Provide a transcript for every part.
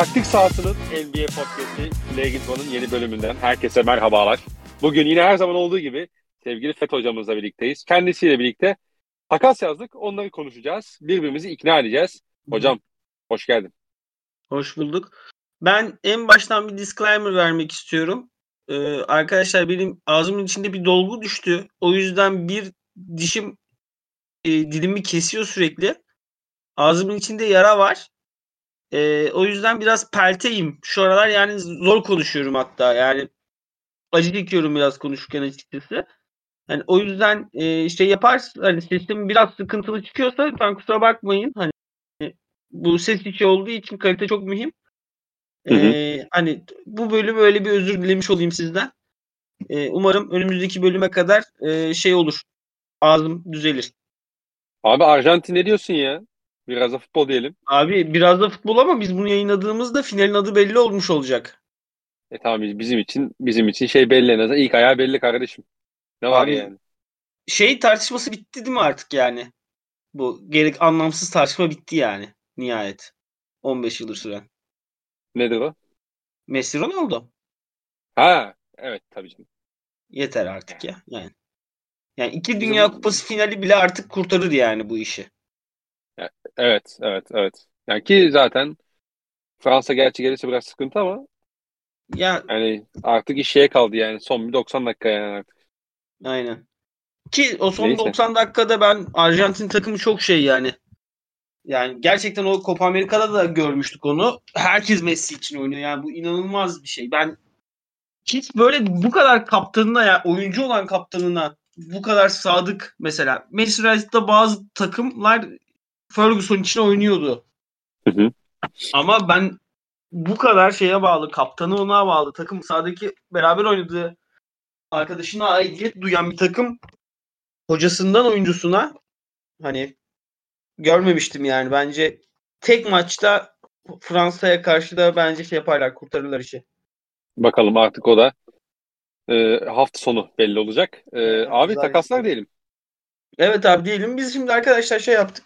Taktik sahasının NBA Podcast'i Legitman'ın yeni bölümünden herkese merhabalar. Bugün yine her zaman olduğu gibi sevgili FET hocamızla birlikteyiz. Kendisiyle birlikte takas yazdık. Onları konuşacağız. Birbirimizi ikna edeceğiz. Hocam hoş geldin. Hoş bulduk. Ben en baştan bir disclaimer vermek istiyorum. Ee, arkadaşlar benim ağzımın içinde bir dolgu düştü. O yüzden bir dişim e, dilimi kesiyor sürekli. Ağzımın içinde yara var. E, o yüzden biraz pelteyim. Şu aralar yani zor konuşuyorum hatta. Yani acı çekiyorum biraz konuşurken açıkçası. Yani o yüzden e, şey yapar hani sesim biraz sıkıntılı çıkıyorsa lütfen kusura bakmayın. Hani bu ses içi olduğu için kalite çok mühim. Hı hı. Ee, hani bu bölüm öyle bir özür dilemiş olayım sizden. Ee, umarım önümüzdeki bölüme kadar e, şey olur. Ağzım düzelir. Abi Arjantin ne diyorsun ya? Biraz da futbol diyelim. Abi biraz da futbol ama biz bunu yayınladığımızda finalin adı belli olmuş olacak. E tamam biz- bizim için bizim için şey belli en azından. İlk ayağı belli kardeşim. Ne var Abi- yani? Şey tartışması bitti değil mi artık yani? Bu gerek anlamsız tartışma bitti yani nihayet. 15 yıldır süren. Nedir o? Messi Ronaldo. Ha evet tabii canım. Yeter artık ya. Yani. Yani iki Dünya Kupası finali bile artık kurtarır yani bu işi. Evet evet evet. Yani ki zaten Fransa gerçi gelirse biraz sıkıntı ama Ya yani artık iş şeye kaldı yani son bir 90 dakika yani artık. Aynen. Ki o son Neyse. 90 dakikada ben Arjantin takımı çok şey yani. Yani gerçekten o Copa Amerika'da da görmüştük onu. Herkes Messi için oynuyor. Yani bu inanılmaz bir şey. Ben hiç böyle bu kadar kaptanına ya oyuncu olan kaptanına bu kadar sadık mesela. Manchester United'da bazı takımlar Ferguson için oynuyordu. Hı hı. Ama ben bu kadar şeye bağlı, kaptanı ona bağlı, takım sahadaki beraber oynadığı arkadaşına aidiyet duyan bir takım hocasından oyuncusuna hani görmemiştim yani. Bence tek maçta Fransa'ya karşı da bence şey yaparlar, kurtarırlar işi. Bakalım artık o da e, hafta sonu belli olacak. E, Evet, abi takaslar diyelim. Evet abi diyelim. Biz şimdi arkadaşlar şey yaptık.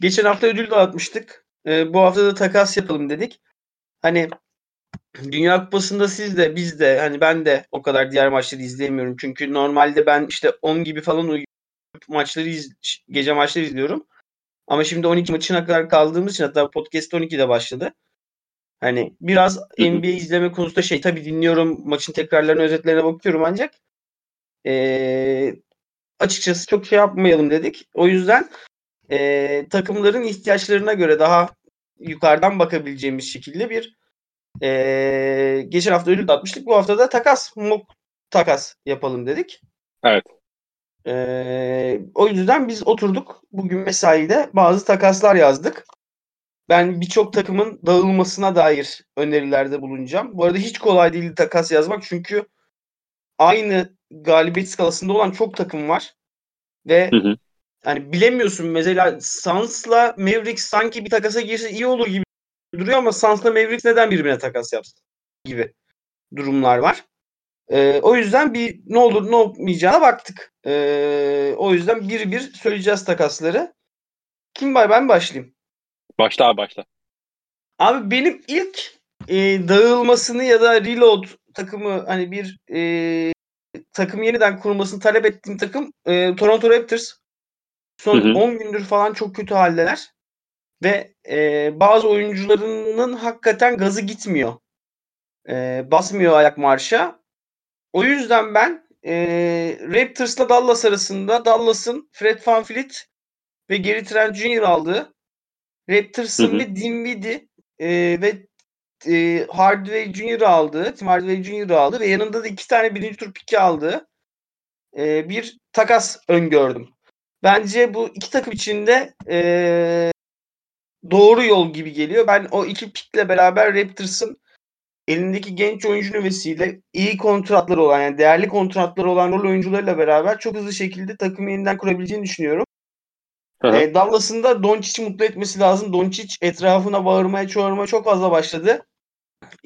Geçen hafta ödül dağıtmıştık. Ee, bu hafta da takas yapalım dedik. Hani Dünya Kupası'nda siz de biz de hani ben de o kadar diğer maçları izleyemiyorum. Çünkü normalde ben işte 10 gibi falan uyuyup maçları iz- gece maçları izliyorum. Ama şimdi 12 maçına kadar kaldığımız için hatta podcast 12'de başladı. Hani biraz. NBA izleme konusunda şey tabii dinliyorum maçın tekrarlarına özetlerine bakıyorum ancak ee, açıkçası çok şey yapmayalım dedik. O yüzden ee, takımların ihtiyaçlarına göre daha yukarıdan bakabileceğimiz şekilde bir ee, geçen hafta ödül dağıtmıştık. Bu hafta da takas, mock takas yapalım dedik. Evet. Ee, o yüzden biz oturduk. Bugün mesaide bazı takaslar yazdık. Ben birçok takımın dağılmasına dair önerilerde bulunacağım. Bu arada hiç kolay değil takas yazmak çünkü aynı galibiyet skalasında olan çok takım var. Ve Hı hı. Hani bilemiyorsun mesela Suns'la Mavericks sanki bir takasa girse iyi olur gibi duruyor ama Suns'la Mavericks neden birbirine takas yapsın gibi durumlar var. Ee, o yüzden bir ne olur ne olmayacağına baktık. Ee, o yüzden bir bir söyleyeceğiz takasları. Kim var ben başlayayım. Başla abi başla. Abi benim ilk e, dağılmasını ya da reload takımı hani bir e, takım yeniden kurulmasını talep ettiğim takım e, Toronto Raptors. Son Hı hı. 10 gündür falan çok kötü haldeler. Ve e, bazı oyuncularının hakikaten gazı gitmiyor. E, basmıyor ayak marşa. O yüzden ben e, Raptors'la Dallas arasında Dallas'ın Fred VanVleet ve Gary Trent Jr. aldığı Raptors'ın Hı hı. bir Dinwiddie e, ve e, Hardaway Jr. aldığı, Tim Hardaway Jr. aldı ve yanında da iki tane birinci tur piki aldığı e, bir takas öngördüm. Bence bu iki takım içinde e, doğru yol gibi geliyor. Ben o iki pikle beraber Raptors'ın elindeki genç oyuncu nüvesiyle iyi kontratları olan yani değerli kontratları olan rol oyuncularıyla beraber çok hızlı şekilde takımı yeniden kurabileceğini düşünüyorum. Hı hı. E, Dallas'ın da Doncic'i mutlu etmesi lazım. Doncic etrafına bağırmaya çağırmaya çok fazla başladı.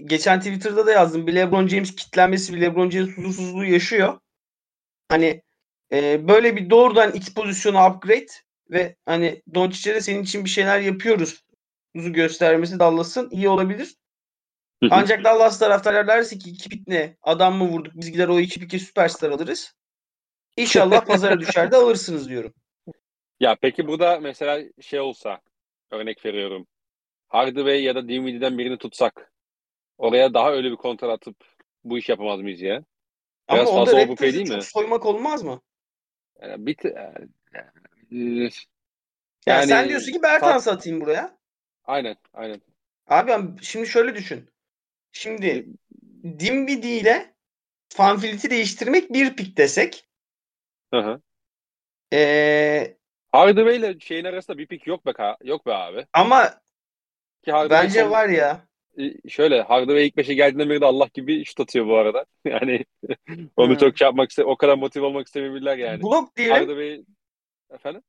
Geçen Twitter'da da yazdım. Bir LeBron James kitlenmesi, bir LeBron James huzursuzluğu yaşıyor. Hani e, böyle bir doğrudan iki pozisyonu upgrade ve hani Doncic'e de senin için bir şeyler yapıyoruz göstermesi Dallas'ın iyi olabilir. Ancak Dallas taraftarlar derse ki iki pik ne? Adam mı vurduk? Biz gider o iki pike süperstar alırız. İnşallah pazara düşer de alırsınız diyorum. Ya peki burada mesela şey olsa örnek veriyorum. Hardaway ya da Dinwiddie'den birini tutsak oraya daha öyle bir kontrat atıp bu iş yapamaz mıyız ya? Biraz Ama fazla overpay değil Raptors'u mi? çok soymak olmaz mı? Yani bir t- yani, Ya Yani sen diyorsun ki Bertans atayım buraya. aynen aynen. Abi ben şimdi şöyle düşün. Şimdi Dinwiddie ile Fanfilt'i değiştirmek bir pik desek. Hı hı. Ee, Hardaway ile şeyin arasında bir pik yok be yok be abi. ama Ki Hardaway bence son- var ya. E, şöyle Hardaway ilk beşe geldiğinden beri de Allah gibi şut atıyor bu arada. Yani onu Hı. çok şey yapmak o kadar motive olmak istemeyebilirler yani. Blok diyelim. Hardaway efendim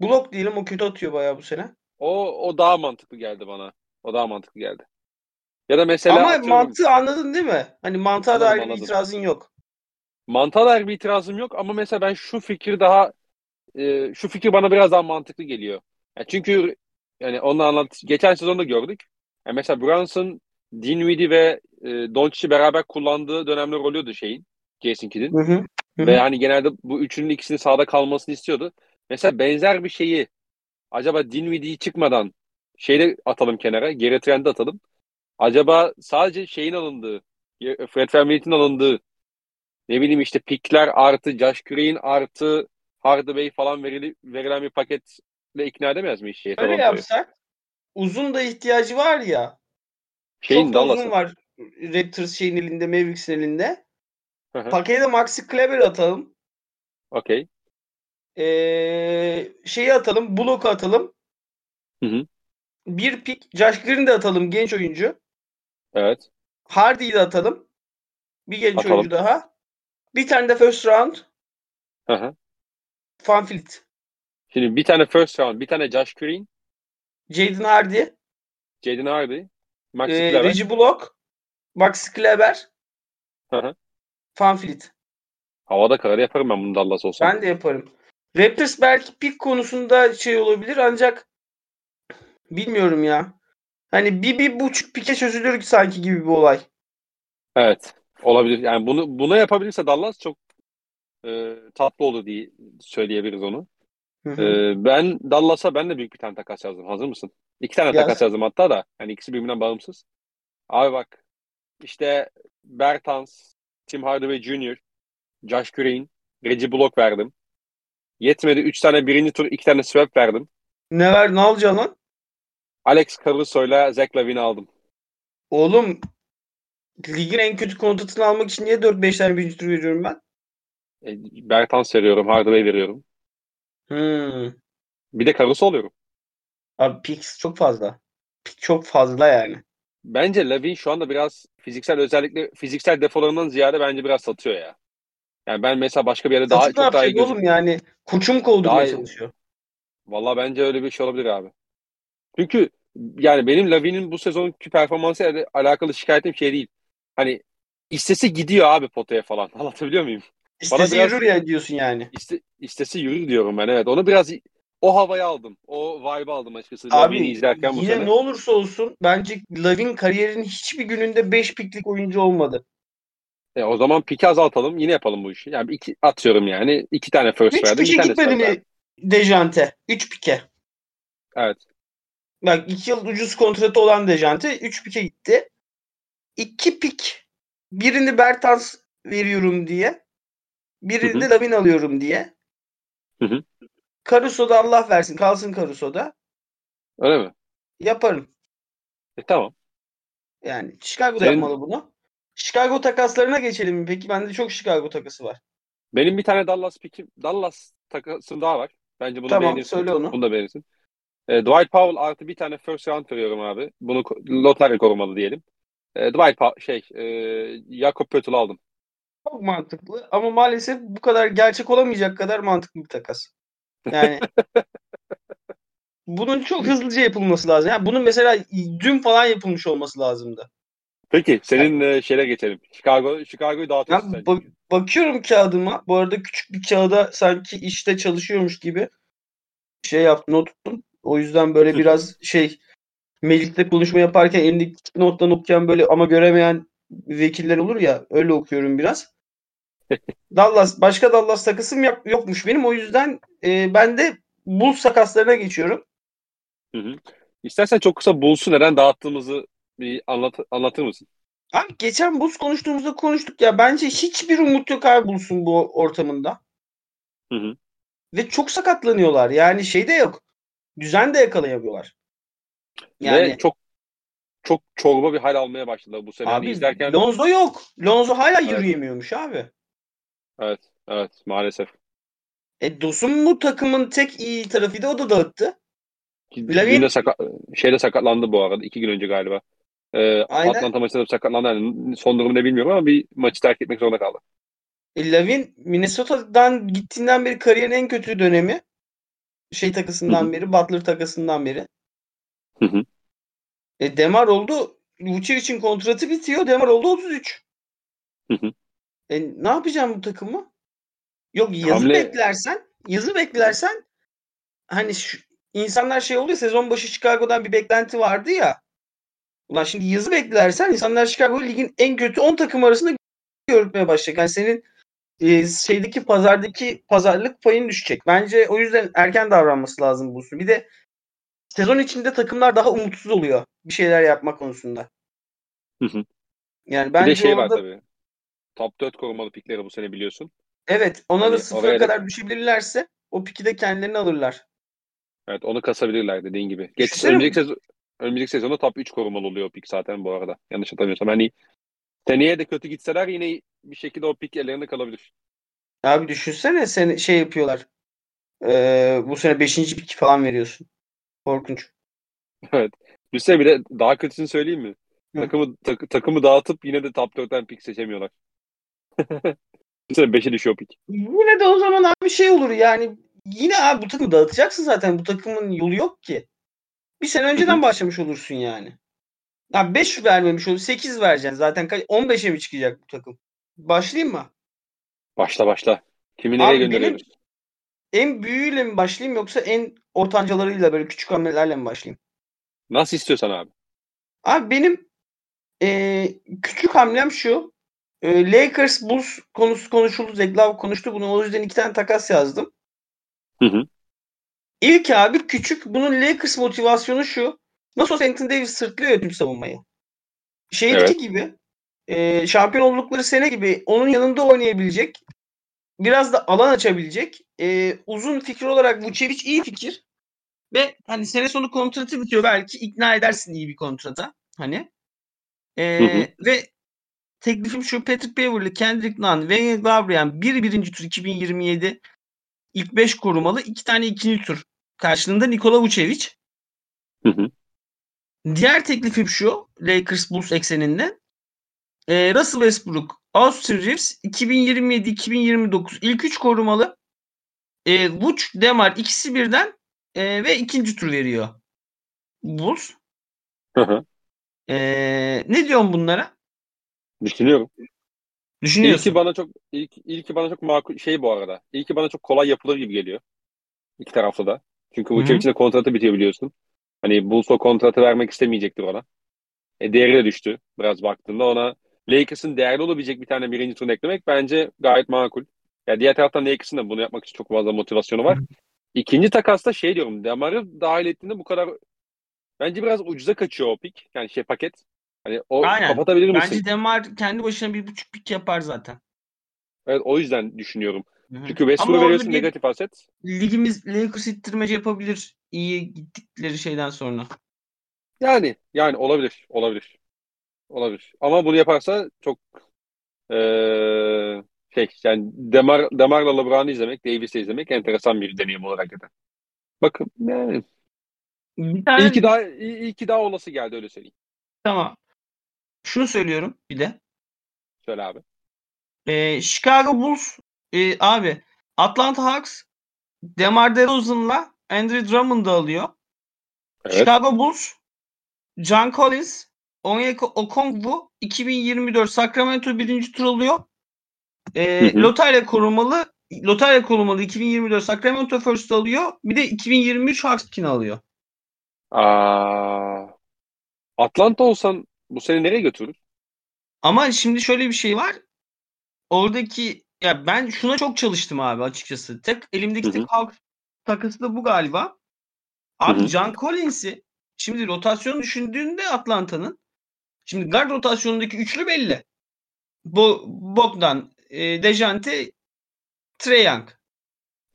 Blok diyelim o kötü atıyor bayağı bu sene. o o daha mantıklı geldi bana. O daha mantıklı geldi. Ya da mesela Ama atıyorum, mantığı anladın değil mi? Hani mantığa dair bir itirazın yok. mantığa dair bir itirazım yok ama mesela ben şu fikir daha e, şu fikir bana biraz daha mantıklı geliyor. Yani çünkü yani onu anlat geçen sezonda gördük. Yani mesela Brunson, Dinwiddie ve e, Doncic'i beraber kullandığı dönemler oluyordu şeyin. Jason Kidd'in. Hı hı. Ve hani genelde bu üçünün ikisinin sahada kalmasını istiyordu. Mesela benzer bir şeyi acaba Dinwiddie'yi çıkmadan şeyde atalım kenara, geri trende atalım. Acaba sadece şeyin alındığı, Fred VanVleet'in alındığı ne bileyim işte pikler artı Josh Green artı Hardaway falan verili, verilen bir paketle ikna edemez mi işi? Öyle yapsak uzun da ihtiyacı var ya. Şeyin çok uzun var Raptors şeyin elinde, Mavericks'in elinde. Pakete Maxi Kleber atalım. Okey. Ee, şeyi atalım. Block'u atalım. Hı hı. Bir pik. Josh Green'i de atalım. Genç oyuncu. Evet. Hardy'yi de atalım. Bir genç Atalım. oyuncu daha. Bir tane de first round. Hı hı. Fanfilt. Şimdi bir tane first round, bir tane Josh Green, Jaden Hardy. Jaden Hardy, Maxi E, Kleber. Reggie Block. Maxi Kleber. Hı hı. Fanfilt. Havada kadar yaparım ben bunu Dallas olsam. Ben de yaparım. Raptors belki pik konusunda şey olabilir ancak bilmiyorum ya. Hani bir, bir buçuk pike çözülür sanki gibi bir olay. Evet. Olabilir. Yani bunu buna yapabilirse Dallas çok e, tatlı olur diye söyleyebiliriz onu. Hı hı. E, ben Dallas'a ben de büyük bir tane takas yazdım. Hazır mısın? İki tane Yaz. takas yazdım hatta da. Yani ikisi birbirinden bağımsız. Abi bak işte Bertans, Tim Hardaway Jr., Josh Green, Reggie Block verdim. Yetmedi. Üç tane birinci tur, iki tane swap verdim. Ne ver ne alacaksın lan? Alex Caruso'yla Zach Lavin'i aldım. Oğlum ligin en kötü kontratını almak için niye 4-5 tane birinci tur veriyorum ben? E, Bertans veriyorum, Hardaway veriyorum. Hmm. Bir de Caruso alıyorum. Abi picks çok fazla. Pick çok fazla yani. Bence Lavin şu anda biraz fiziksel özellikle fiziksel defolarından ziyade bence biraz satıyor ya. Yani ben mesela başka bir yerde daha Satıp ne çok daha iyi gözük. oğlum yani? Koçum kovdurmaya Daha çalışıyor. Valla bence öyle bir şey olabilir abi. Çünkü yani benim Lavin'in bu sezonki performansı alakalı şikayetim şey değil. Hani istesi gidiyor abi potaya falan. Anlatabiliyor muyum? İstese biraz- yürür ya diyorsun yani. İste, istesi yürür diyorum ben evet. Onu biraz o havayı aldım. O vibe'ı aldım açıkçası Lavin'i Abi izlerken bu yine sene. ne olursa olsun bence Lavin kariyerinin hiçbir gününde 5 piklik oyuncu olmadı. E, o zaman piki azaltalım. Yine yapalım bu işi. Yani iki, atıyorum yani. iki tane first 3 verdim. Bir pike gitmedi mi Dejante? 3 pike. Evet. Bak 2 yıl ucuz kontratı olan Dejante 3 pike gitti. 2 pik. Birini Bertans veriyorum diye. Birini de Lavin alıyorum diye. Hı hı. Caruso'da Allah versin. Kalsın Caruso'da. Öyle mi? Yaparım. E, tamam. Yani Chicago Senin- yapmalı bunu. Chicago takaslarına geçelim mi? Peki bende çok Chicago takası var. Benim bir tane Dallas pikim, Dallas takasım daha var. Bence bunu Tamam, beğenirsin. söyle onu. Bunu da beğenirsin. E, Dwight Powell artı bir tane first round veriyorum abi. Bunu lotarya korumalı diyelim. E, Dwight Powell, şey, e, Jakob Pöttl aldım. Çok mantıklı ama maalesef bu kadar gerçek olamayacak kadar mantıklı bir takas. Yani bunun çok hızlıca yapılması lazım. Yani bunun mesela dün falan yapılmış olması lazımdı. Peki senin e, şeyle geçelim. Chicago, Chicago'yu dağıtıyorsun sen. ba- bakıyorum kağıdıma. Bu arada küçük bir kağıda sanki işte çalışıyormuş gibi şey yaptım, not tuttum. O yüzden böyle biraz şey mecliste konuşma yaparken elindeki nottan okuyan böyle ama göremeyen vekiller olur ya öyle okuyorum biraz. Dallas başka Dallas takısım yok, yokmuş benim o yüzden e, ben de Bulls takaslarına geçiyorum. Hı hı. İstersen çok kısa Bulls'u neden dağıttığımızı bir anlat, anlatır mısın? Abi geçen Bulls konuştuğumuzda konuştuk ya bence hiçbir umut yok abi Bulls'un bu ortamında. Hı hı. Ve çok sakatlanıyorlar. Yani şey de yok. Düzen de yakalayamıyorlar. Yani Ve çok çok çorba bir hal almaya başladı bu sene. Abi izlerken Lonzo yok. Lonzo hala Evet. yürüyemiyormuş abi. Evet evet maalesef. E Dosun bu takımın tek iyi tarafıydı o da dağıttı. Dün de sakat, şeyde sakatlandı bu arada. iki gün önce galiba. Ee, Aynen. Atlanta maçında da sakatlandı. Yani son durumu ne bilmiyorum ama bir maçı terk etmek zorunda kaldı. E, Lavin Minnesota'dan gittiğinden beri kariyerin en kötü dönemi. Şey takısından Hı hı. beri, Butler takasından beri. Hı hı. E, Demar oldu. Vucevic'in kontratı bitiyor. Demar oldu 33. Hı hı. E, ne yapacağım bu takımı? Yok yazı Hamle- beklersen, yazı beklersen hani şu, insanlar şey oluyor sezon başı Chicago'dan bir beklenti vardı ya. Ulan şimdi yazı beklersen insanlar Chicago ligin en kötü 10 takım arasında görmeye başlayacak. Yani senin e, şeydeki pazardaki pazarlık payın düşecek. Bence o yüzden erken davranması lazım bu. Bir de sezon içinde takımlar daha umutsuz oluyor bir şeyler yapma konusunda. Hı hı. Yani Bir bence de şey var orada tabii. Top 4 korumalı pikleri bu sene biliyorsun. evet ona Hani da sıfıra oraya da- kadar düşebilirlerse o piki de kendilerini alırlar. Evet onu kasabilirler dediğin gibi. Geç, önümüzdeki, sezon, önümüzdeki sezonda top 3 korumalı oluyor o pik zaten bu arada. Yanlış hatırlamıyorsam. Hani seneye de kötü gitseler yine bir şekilde o pik ellerinde kalabilir. Abi düşünsene sen şey yapıyorlar. Ee, bu sene 5. pik falan veriyorsun. Korkunç. Evet. Düşünsene bir de daha kötüsünü söyleyeyim mi? Hı. Takımı tak- takımı dağıtıp yine de top 4'ten pik seçemiyorlar. Düşünsene 5'e düşüyor pik. Yine de o zaman abi şey olur yani yine abi bu takımı dağıtacaksın zaten. Bu takımın yolu yok ki. Bir sene önceden başlamış olursun yani. Ya 5 vermemiş olur. 8 vereceksin zaten. Kaç- 15'e mi çıkacak bu takım? Başlayayım mı? Başla başla. Kimi nereye gönderiyoruz? En büyüğüyle mi başlayayım yoksa en ortancalarıyla böyle küçük hamlelerle mi başlayayım? Nasıl istiyorsan abi. Abi benim eee, küçük hamlem şu. Eee, Lakers Bulls konusu konuşuldu. Zeklav konuştu bunu. O yüzden iki tane takas yazdım. Hı hı. İlk abi küçük. Bunun Lakers motivasyonu şu. Nasıl olsa Anthony Davis sırtlıyor ya tüm savunmayı. Şeydeki Evet. gibi eee, şampiyon oldukları sene gibi onun yanında oynayabilecek biraz da alan açabilecek eee, uzun fikir olarak Vucevic iyi fikir. Ve hani sene sonu kontratı bitiyor belki ikna edersin iyi bir kontrata. Hani. Ee, Hı hı. Ve teklifim şu Patrick Beverly, Kendrick Nunn, Wayne Gabriel bir birinci tur 2027 ilk 5 korumalı iki tane ikinci tur karşılığında Nikola Vucevic. Hı hı. Diğer teklifim şu Lakers Bulls ekseninde. Ee, Russell Westbrook, Austin Reeves 2027-2029 ilk 3 korumalı. E, Vuc, Demar ikisi birden e, ve ikinci tur veriyor. Bulls. Hı hı. Ee, ne diyorsun bunlara? Düşünüyorum. Düşünüyorsun. İlki bana çok ilk ilki bana çok makul şey bu arada. İlki bana çok kolay yapılır gibi geliyor. İki tarafta da. Çünkü Hı hı. Vucevic'in de kontratı bitiyor biliyorsun. Hani Bulls o kontratı vermek istemeyecektir ona. E, değeri de düştü biraz baktığında ona. Lakers'ın değerli olabilecek bir tane birinci turunu eklemek bence gayet makul. Ya diğer taraftan Lakers'ın da bunu yapmak için çok fazla motivasyonu var. İkinci takasta şey diyorum. Demar'ı dahil ettiğinde bu kadar bence biraz ucuza kaçıyor o pik. Yani şey paket. Hani o Aynen. kapatabilir misin? Bence Demar kendi başına bir buçuk pik yapar zaten. Evet o yüzden düşünüyorum. Hı hı. Çünkü Westbrook'a veriyorsun bir negatif aset. ligimiz Lakers ittirmece yapabilir iyi gittikleri şeyden sonra. Yani yani olabilir. Olabilir. Olabilir. Ama bunu yaparsa çok eee, şey yani Demar, Demar'la LeBron'u izlemek, Davis'i izlemek enteresan bir deneyim olarak da. Bakın yani Bir tane iyi ki daha iyi, iyi ki daha olası geldi öyle söyleyeyim. tamam. Şunu söylüyorum bir de. Söyle abi. Ee, Chicago Bulls e, abi Atlanta Hawks DeMar DeRozan'la Andre Drummond'u alıyor. Evet. Chicago Bulls John Collins Onyeka Okongwu 2024 Sacramento birinci tur alıyor. Ee, Hı hı. lotarya korumalı lotarya korumalı 2024 Sacramento First alıyor. Bir de 2023 Hawks alıyor. Aa, Atlanta olsan bu seni nereye götürür? Ama şimdi şöyle bir şey var. Oradaki ya ben şuna çok çalıştım abi açıkçası. Tek elimdeki tek halk takısı da bu galiba. Abi Hı hı. John Collins'i şimdi rotasyon düşündüğünde Atlanta'nın şimdi guard rotasyonundaki üçlü belli. Bo Bogdan, e, Dejante, Trae Young.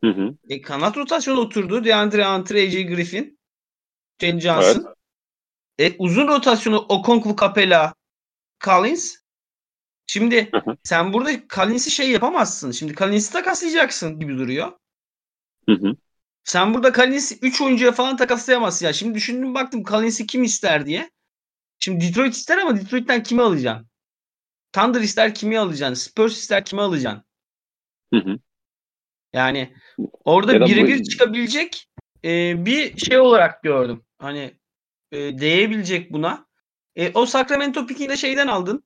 Hı hı. E, kanat rotasyonu oturdu. DeAndre Hunter, AJ Griffin, Jane Johnson. E, uzun rotasyonu Okonkwo, Capella, Collins. Şimdi Hı hı. sen burada Collins'i şey yapamazsın. Şimdi Collins'i takaslayacaksın gibi duruyor. Hı hı. Sen burada Collins'i 3 oyuncuya falan takaslayamazsın. Ya şimdi düşündüm baktım Collins'i kim ister diye. Şimdi Detroit ister ama Detroit'ten kimi alacaksın? Thunder ister kimi alacaksın? Spurs ister kimi alacaksın? Hı hı. Yani orada da bu- birebir çıkabilecek e, bir şey olarak gördüm. Hani e, değebilecek buna. E, o Sacramento pickini de şeyden aldın.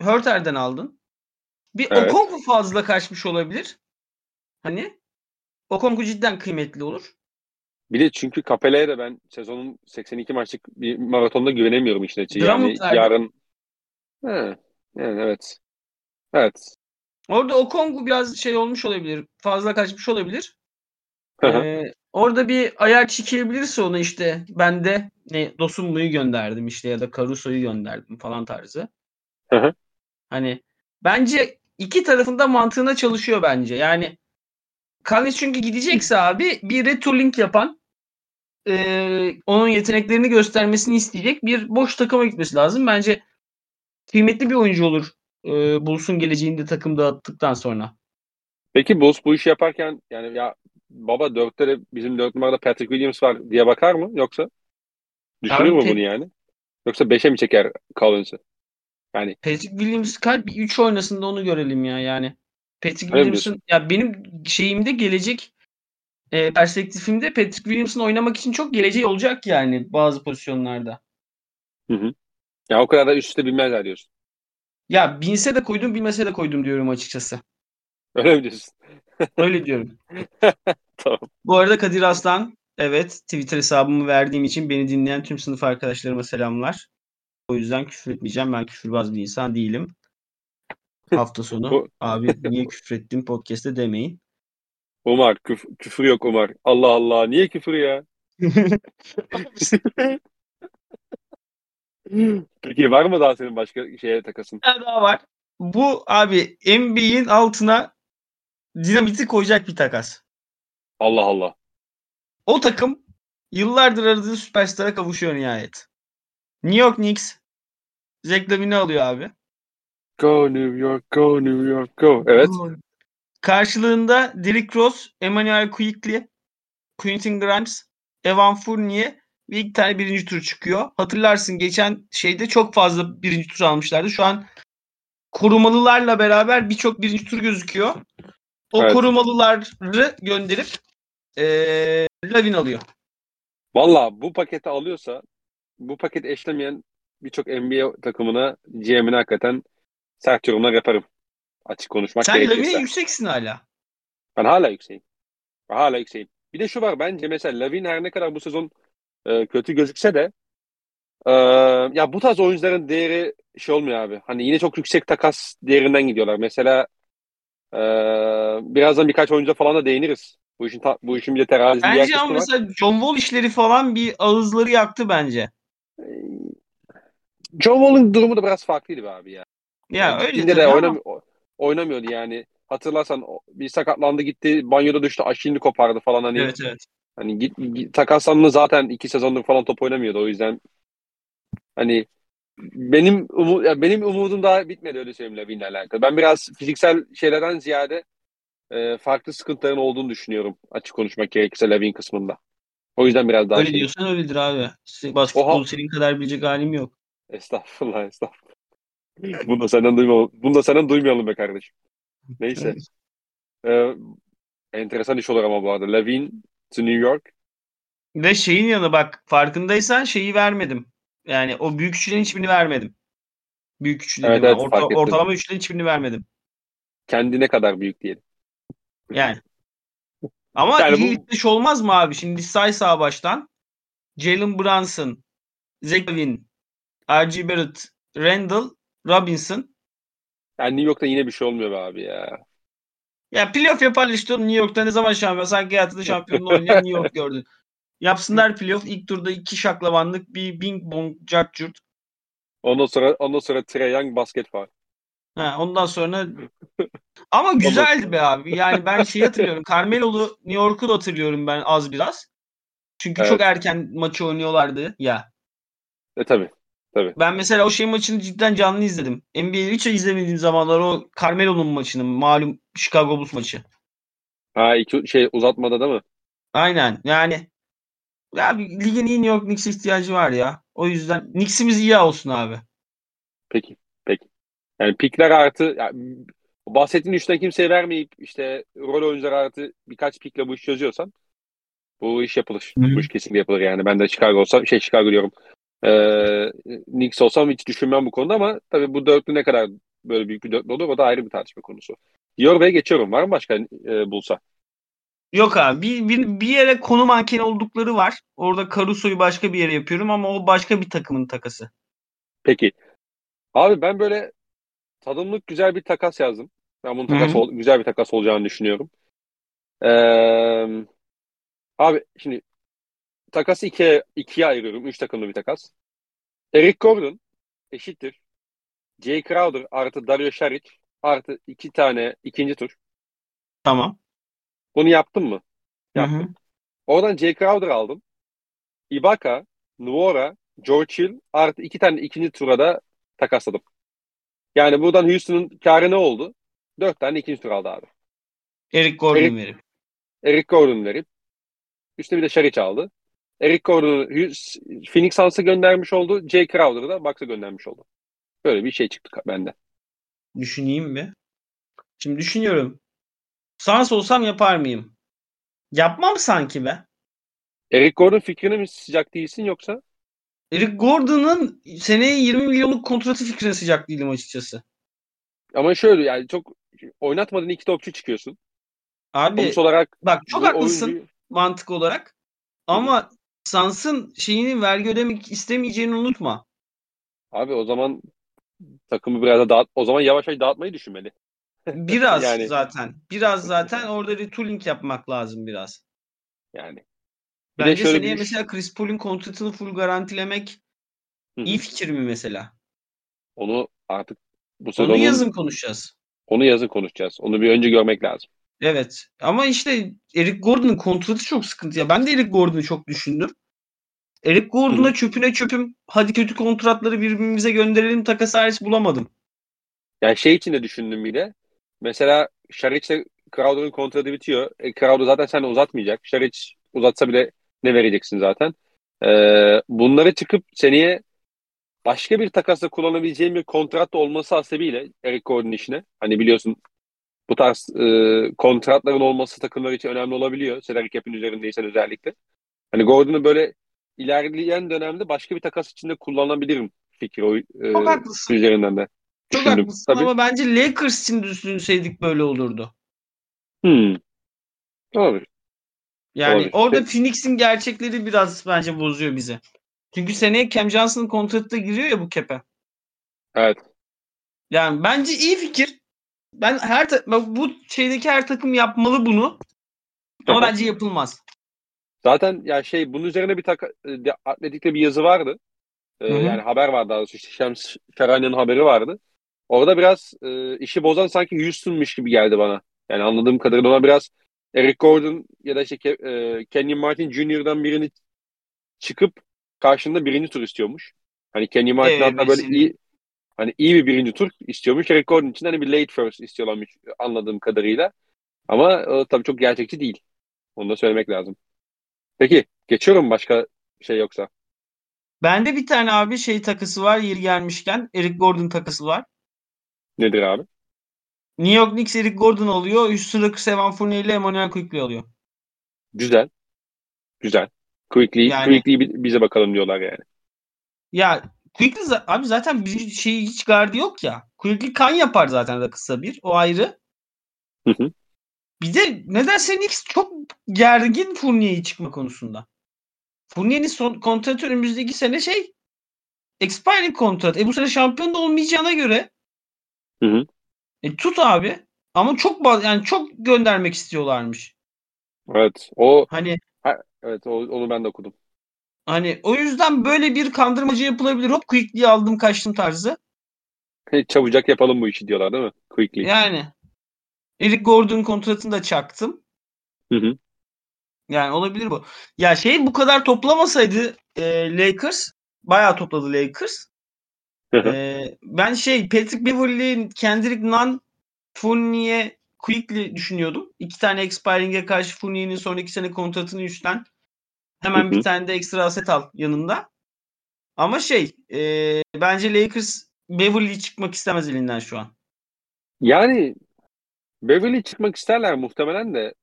Hörter'den aldın. Bir Evet. Okonkwo fazla kaçmış olabilir. Hani Okonkwo cidden kıymetli olur. Bir de çünkü Capella'ya da ben sezonun 82 maçlık bir maratonda güvenemiyorum işin açığı. Yani yarın He, yani evet. Evet. Orada Okonkwo biraz şey olmuş olabilir. Fazla kaçmış olabilir. Ee, orada bir ayar çekilebilirse ona işte ben de ne Dosunmu'yu gönderdim işte ya da Caruso'yu gönderdim falan tarzı. Hani bence iki tarafında mantığına çalışıyor bence. Yani Collins çünkü gidecekse abi bir retooling yapan e, onun yeteneklerini göstermesini isteyecek bir boş takıma gitmesi lazım. Bence kıymetli bir oyuncu olur e, Bulls'un geleceğinde takım dağıttıktan sonra. Peki Bulls bu işi yaparken yani ya baba dörtte de bizim dört numarada Patrick Williams var diye bakar mı yoksa düşünür mü bunu yani? Yoksa beşe mi çeker Collins'i? Yani Patrick Williams kalp 3 oynasın da onu görelim ya yani. Patrick Williams'ın ya benim şeyimde gelecek e, perspektifimde Patrick Williams'ın oynamak için çok geleceği olacak yani bazı pozisyonlarda. hı hı. Ya o kadar da üst üste bilmezler diyorsun. Ya binse de koydum bilmese de koydum diyorum açıkçası. Öyle mi diyorsun? Öyle diyorum. Bu arada Kadir Aslan evet Twitter hesabımı verdiğim için beni dinleyen tüm sınıf arkadaşlarıma selamlar. O yüzden küfür etmeyeceğim. Ben küfürbaz bir insan değilim. Hafta sonu abi niye küfrettin podcast'te demeyin. Umar küf- küfür yok Umar. Allah Allah niye küfür ya? Peki var mı daha senin başka şeye takasın? Bir daha var. Bu abi NBA'in altına dinamiti koyacak bir takas. Allah Allah. O takım yıllardır aradığı süperstara kavuşuyor nihayet. New York Knicks Zach Lavine'i alıyor abi. Go New York, go New York, go. Evet. Karşılığında Derrick Rose, Emmanuel Quickly, Quentin Grimes, Evan Fournier ve ilk tane birinci tur çıkıyor. Hatırlarsın geçen şeyde çok fazla birinci tur almışlardı. Şu an korumalılarla beraber birçok birinci tur gözüküyor. O Evet. korumalıları gönderip eee Lavin alıyor. Valla bu paketi alıyorsa bu paketi eşlemeyen birçok NBA takımına GM'ine hakikaten sert yorumlar yaparım. Açık konuşmak Sen Lavin'e gerekirse. yükseksin hala. Ben hala yükseğim. Hala yükseğim. Bir de şu var bence mesela Lavin her ne kadar bu sezon e, kötü gözükse de e, ya bu tarz oyuncuların değeri şey olmuyor abi. Hani yine çok yüksek takas değerinden gidiyorlar. Mesela e, birazdan birkaç oyuncuya falan da değiniriz. Bu işin ta- bu işin bir de diğer Bence kısmı ama var. mesela John Wall işleri falan bir ağızları yaktı bence. John Wall'un durumu da biraz farklıydı be abi ya. Ya Yani öyle de ama oynam oynamıyordu yani. Hatırlarsan bir sakatlandı gitti banyoda düştü aşilini kopardı falan hani evet evet. hani git, git takaslandı zaten iki sezondur falan top oynamıyordu o yüzden hani benim umu, ya benim umudum daha bitmedi öyle söyleyeyim Lavin'le alakalı. Ben biraz fiziksel şeylerden ziyade e, farklı sıkıntıların olduğunu düşünüyorum açık konuşmak gerekirse Lavin kısmında. O yüzden biraz daha Öyle şey. diyorsan öyledir abi. Basketbol Oha. senin kadar bilecek halim yok. Estağfurullah estağfurullah. Bunu da senden duymayalım. Bunu da senden duymayalım be kardeşim. Neyse. Ee, enteresan iş olur ama bu arada. Lavin to New York. Ve şeyin yanı bak farkındaysan şeyi vermedim. Yani o büyük üçlerin hiçbirini vermedim. Büyük üçlerin Evet, evet, Orta- ortalama üçlerin hiçbirini vermedim. Kendine kadar büyük diyelim. Yani. Ama Yani iyi bu- itmiş olmaz mı abi? Şimdi say sağ baştan. Jalen Brunson, Zach R.G. Barrett, Randall, Robinson. Yani New York'ta yine bir şey olmuyor be abi ya. Ya playoff yaparlar işte New York'ta ne zaman şampiyon? Sanki hayatında şampiyonluğu oynayan New York gördün. Yapsınlar playoff. ilk turda iki şaklabanlık bir bing bong cart Ondan sonra ondan sonra Trey Young basket var. Ha, ondan sonra ama güzeldi be abi. Yani ben şey hatırlıyorum. Carmelo'lu New York'u da hatırlıyorum ben az biraz. Çünkü Evet. çok erken maçı oynuyorlardı ya. E tabi. Ben mesela o şey maçını cidden canlı izledim. NBA'yi hiç izlemediğim zamanlar o Carmelo'nun maçını malum Chicago Bulls maçı. Ha iki şey uzatmada değil mi? Aynen yani ya bir ligin iyi New York Knicks'e ihtiyacı var ya. O yüzden Knicks'imiz iyi olsun abi. Peki. Peki. Yani pikler artı yani bahsettiğin üçten kimseye vermeyip işte rol oyuncuları artı birkaç pikle bu işi çözüyorsan bu iş yapılır. Hı hı. Bu iş kesinlikle yapılır yani. Ben de Chicago olsam şey Chicago diyorum. Ee, Knicks olsam hiç düşünmem bu konuda ama tabii bu dörtlü ne kadar böyle büyük bir dörtlü olur o da ayrı bir tartışma konusu. Yorve'ye geçiyorum. Var mı başka e, bulsa? Yok abi bir, bir, bir yere konu mankeni oldukları var. Orada Caruso'yu başka bir yere yapıyorum ama o başka bir takımın takası. Peki. Abi ben böyle tadımlık güzel bir takas yazdım. Ben bunun takas ol- güzel bir takas olacağını düşünüyorum. Ee, abi şimdi takası ikiye, ikiye ayırıyorum. Üç takımlı bir takas. Eric Gordon eşittir. Jay Crowder artı Dario Saric artı iki tane ikinci tur. Tamam. Bunu yaptım mı? Hı Yaptım. hı. Oradan Jay Crowder aldım. Ibaka, Nwora, George Hill artı iki tane ikinci tura da takasladım. Yani buradan Houston'un karı ne oldu? Dört tane ikinci tur aldı abi. Eric Gordon Eric- verip. Eric Gordon verip üstüne bir de Şaric aldı. Eric Gordon'u Phoenix Suns'a göndermiş oldu. Jay Crowder'ı da Bucks'a göndermiş oldu. Böyle bir şey çıktı bende. Düşüneyim mi? Şimdi düşünüyorum. Sans olsam yapar mıyım? Yapmam sanki be. Eric Gordon fikrine mi sıcak değilsin yoksa? Eric Gordon'ın seneye 20 milyonluk kontratı fikrine sıcak değilim açıkçası. Ama şöyle yani çok oynatmadığın iki topçu çıkıyorsun. Abi Sonuç olarak bak çok haklısın oyuncuyu- mantık olarak. Ama Sans'ın şeyini vergi ödemek istemeyeceğini unutma. Abi o zaman takımı biraz da dağıt, o zaman yavaş yavaş dağıtmayı düşünmeli. Biraz Yani- zaten. Biraz zaten orada retooling yapmak lazım biraz. Yani. Bir Bence şöyle seneye bir- mesela Chris Paul'un kontratını full garantilemek Hı hı. iyi fikir mi mesela? Onu artık bu sezon Onu yazın konuşacağız. onu yazın konuşacağız. Onu bir önce görmek lazım. Evet. Ama işte Eric Gordon'un kontratı çok sıkıntı ya. Ben de Eric Gordon'u çok düşündüm. Eric Gordon'a çöpüne çöpüm hadi kötü kontratları birbirimize gönderelim takas hariç bulamadım. Yani şey için de düşündüm bir de. Mesela Şariç'le Crowder'ın kontratı bitiyor. E, Crowder zaten sen uzatmayacak. Şariç uzatsa bile ne vereceksin zaten. Ee, bunları çıkıp seneye başka bir takasla kullanabileceğin bir kontrat da olması hasebiyle Eric Gordon işine. Hani biliyorsun bu tarz e, kontratların olması takımlar için önemli olabiliyor. Salary cap'in üzerindeysen özellikle. Hani Gordon'u böyle ilerleyen dönemde başka bir takas içinde kullanabilirim fikri o, e, üzerinden de. Çok düşündüm. haklısın Tabii. ama bence Lakers için düşünseydik böyle olurdu. Hmm. Doğru. Yani Olabilir. orada. Phoenix'in gerçekleri biraz bence bozuyor bizi. Çünkü seneye Cam Johnson'ın kontratı da giriyor ya bu kepe. Evet. Yani bence iyi fikir. Ben her ta- bak bu şeydeki her takım yapmalı bunu. Ama Aha. bence yapılmaz. Zaten ya şey bunun üzerine bir taka, e, Atletik'te bir yazı vardı. Ee, yani haber vardı daha doğrusu. İşte Şems Şaranya'nın haberi vardı. Orada biraz e, işi bozan sanki Houston'mış gibi geldi bana. Yani anladığım kadarıyla ona biraz Eric Gordon ya da işte e, Kenyon Martin Jr.'dan birini çıkıp karşında birinci tur istiyormuş. Hani Kenyon Martin hatta böyle iyi hani iyi bir birinci tur istiyormuş. Eric Gordon için hani bir late first istiyorlarmış anladığım kadarıyla. Ama e, tabii çok gerçekçi değil. Onu da söylemek lazım. Peki geçiyorum başka şey yoksa. Bende bir tane abi şey takısı var yeri gelmişken. Eric Gordon takısı var. Nedir abi? New York Knicks Eric Gordon alıyor. Üst sıra Evan Fournier ile Emmanuel Quickly alıyor. Güzel. Güzel. Quickly, Yani- quickly bi- bize bakalım diyorlar yani. Ya Quickly abi zaten bir şey hiç gardı yok ya. Quickly kan yapar zaten kısa bir. O ayrı. Hı hı. Bir de nedense Knicks çok gergin Fournier'i çıkma konusunda. Fournier'in son kontratı önümüzdeki sene şey expiring kontrat. E bu sene şampiyon da olmayacağına göre Hı hı. e, tut abi. Ama çok yani çok göndermek istiyorlarmış. Evet. O Hani evet o- onu ben de okudum. hani o yüzden böyle bir kandırmacı yapılabilir. Hop quickly aldım kaçtım tarzı. Çabucak yapalım bu işi diyorlar değil mi? Quickly. Yani Eric Gordon kontratını da çaktım. Hı hı. Yani olabilir bu. Ya şey bu kadar toplamasaydı e, Lakers bayağı topladı Lakers. Hı hı. E, ben şey Patrick Beverley, Kendrick Nunn, Fournier, Quickly düşünüyordum. İki tane expiring'e karşı Fournier'in sonraki sene kontratını üstlen. Hemen bir tane de ekstra aset al yanında. Ama şey e, bence Lakers Beverley çıkmak istemez elinden şu an. Yani Beverly çıkmak isterler muhtemelen de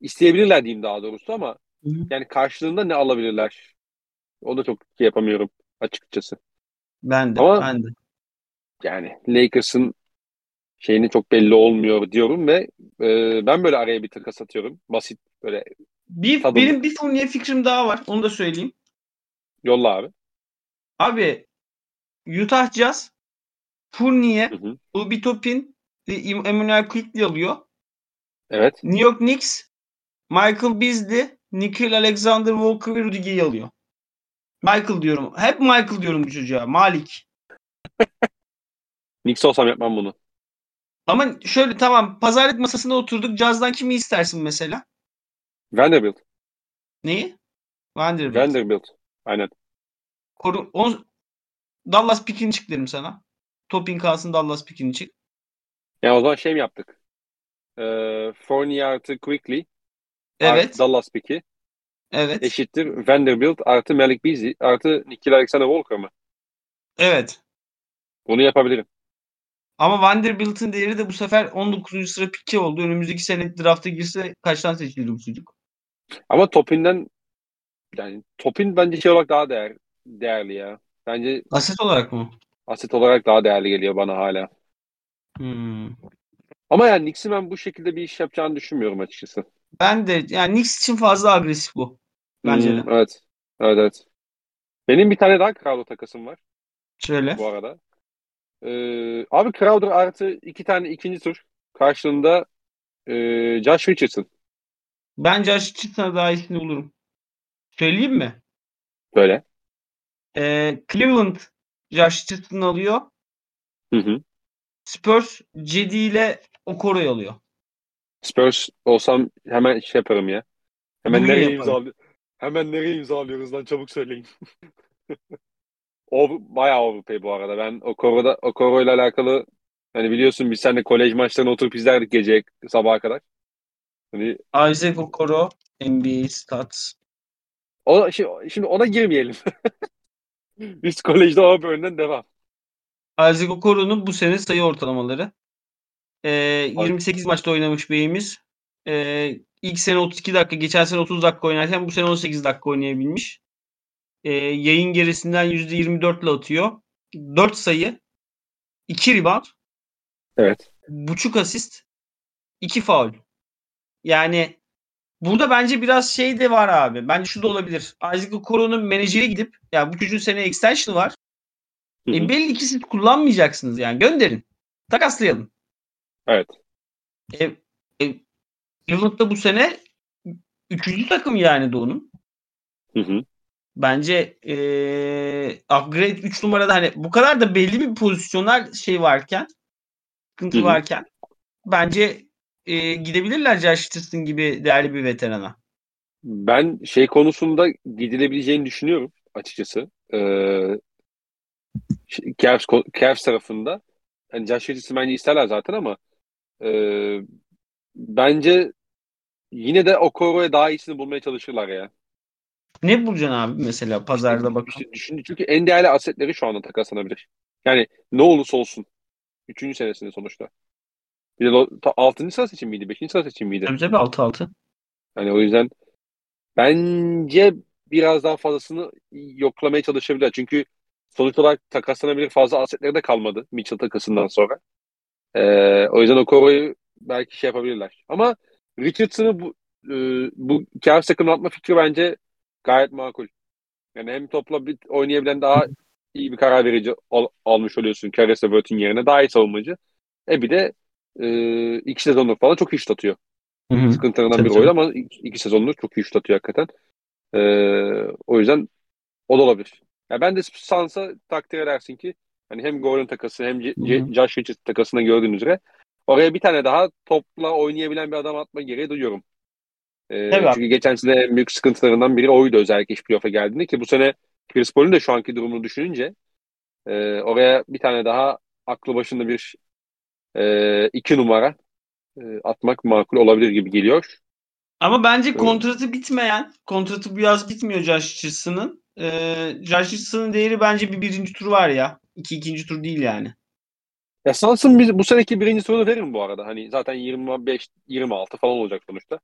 isteyebilirler diyeyim daha doğrusu ama Hı hı. yani karşılığında ne alabilirler? O da çok şey yapamıyorum açıkçası. Ben de. Ama- ben de. Yani Lakers'ın şeyini çok belli olmuyor diyorum ve e, ben böyle araya bir takas atıyorum. Basit böyle Bir, Tadımlık. benim bir Fournier fikrim daha var. Onu da söyleyeyim. yolla abi. Abi Utah Jazz Fournier. Ubi Topin ve Em- Emmanuel Quickly alıyor. Evet. New York Knicks Michael Beasley, Nickel Alexander Walker ve Rudy Gay'i alıyor. Michael diyorum. Hep Michael diyorum bu çocuğa. Malik. Knicks olsam yapmam bunu. Ama şöyle tamam pazarlık masasına oturduk. Jazz'dan kimi istersin mesela? Vanderbilt. Neyi? Vanderbilt. Vanderbilt. Aynen. Koru, on, Dallas pick'ini çık derim sana. Topin kalsın Dallas pick'ini çık. Yani o zaman şey mi yaptık? Ee, Fournier artı Quickly Evet. artı Dallas pick'i Evet. eşittir Vanderbilt artı Malik Beasley artı Nickel Alexander Walker mı? Evet. Bunu yapabilirim. Ama Vanderbilt'in değeri de bu sefer 19. sıra pick'i oldu. Önümüzdeki sene drafta girse kaçtan seçildi bu çocuk? Ama Topin'den yani Topin bence şey olarak daha değer, değerli ya. Bence Aset olarak mı? aset olarak daha değerli geliyor bana hala. Hmm. Ama yani Knicks'in ben bu şekilde bir iş yapacağını düşünmüyorum açıkçası. Ben de yani Knicks için fazla agresif bu. Bence Hmm, de. Evet. Evet evet. Benim bir tane daha Crowder takasım var Şöyle. bu arada. Ee, abi Crowder artı iki tane ikinci tur karşılığında ee, Josh Richardson. Ben Josh Richardson'a daha iyisini bulurum. Söyleyeyim mi? Böyle. Ee, Cleveland Josh Richardson'ı alıyor. Hı hı. Spurs Cedi ile Okoro'yu alıyor. Spurs olsam hemen şey yaparım ya. Hemen Bugün nereye yaparım. Hemen nereye imzalıyoruz lan çabuk söyleyin. o bayağı overpay bu arada. Ben Okoro'da Okoro ile alakalı hani biliyorsun biz seninle kolej maçlarına oturup izlerdik gece sabaha kadar. Hani Isaac Okoro NBA Stats. o şimdi, şimdi ona girmeyelim. biz kolejde Auburn'dan devam. Isaac Okoro'nun bu sene sayı ortalamaları. Ee, 28 maçta oynamış beyimiz. Ee, ilk sene 32 dakika, geçen sene 30 dakika oynarken bu sene 18 dakika oynayabilmiş. Ee, yayın gerisinden %24 ile atıyor. 4 sayı, 2 rebound, Evet. buçuk asist, 2 faul. Yani burada bence biraz şey de var abi. Bence şu da olabilir. Isaac Okoro'nun menajeri gidip ya bu çocuğun sene extension var. Hı hı. E belli ki siz kullanmayacaksınız yani. Gönderin. Takaslayalım. Evet. E, e, Cleveland'da bu sene üçüncü takım yani Doğu'nun. Hı hı. Bence e, upgrade 3 numarada hani bu kadar da belli bir pozisyonel şey varken sıkıntı Hı hı. varken bence e, gidebilirler Josh Richardson gibi değerli bir veterana. Ben şey konusunda gidilebileceğini düşünüyorum açıkçası. Ee, Cavs, Cavs tarafında. Yani Josh Richardson bence isterler zaten ama ee, bence yine de Okoro'ya daha iyisini bulmaya çalışırlar ya. Ne bulacaksın abi mesela pazarda bak. İşte düşün, çünkü en değerli asetleri şu anda takaslanabilir. Yani ne olursa olsun. Üçüncü senesinde sonuçta. Bir de altıncı sıra seçim miydi? Beşinci sıra seçim miydi? Tabii tabii 6-6. Yani o yüzden bence biraz daha fazlasını yoklamaya çalışabilirler. Çünkü sonuç olarak takaslanabilir fazla asetleri de kalmadı Mitchell takasından sonra. Ee, o yüzden Okoro'yu belki şey yapabilirler. Ama Richardson'ı bu e, bu Cavs takımına atma fikri bence gayet makul. Yani hem topla bir oynayabilen daha iyi bir karar verici al, almış oluyorsun Caris LeVert'in yerine. Daha iyi savunmacı. E bir de e, iki sezonluk falan çok iyi şut atıyor. Sıkıntılarından biri oydu ama iki, iki sezonluk çok iyi şut atıyor hakikaten. E, o yüzden o da olabilir. Ya ben de Suns'a takdir edersin ki hani hem Gordon takası hem C-. Josh Richardson takasında gördüğünüz üzere oraya bir tane daha topla oynayabilen bir adam atma gereği duyuyorum. E, Tabii abi. çünkü geçen sene en büyük sıkıntılarından biri oydu özellikle iş playoff'a geldiğinde ki bu sene Chris Paul'un de şu anki durumunu düşününce e, oraya bir tane daha aklı başında bir e, iki numara e, atmak makul olabilir gibi geliyor. Ama bence kontratı bitmeyen, kontratı bu yaz bitmiyor Josh Richardson'ın. Ee, Josh Richardson'ın değeri bence bir birinci tur var ya. İki ikinci tur değil yani. Ya Suns'ın biz bu seneki birinci turunu veririm bu arada. Hani zaten 25 26 falan olacak sonuçta.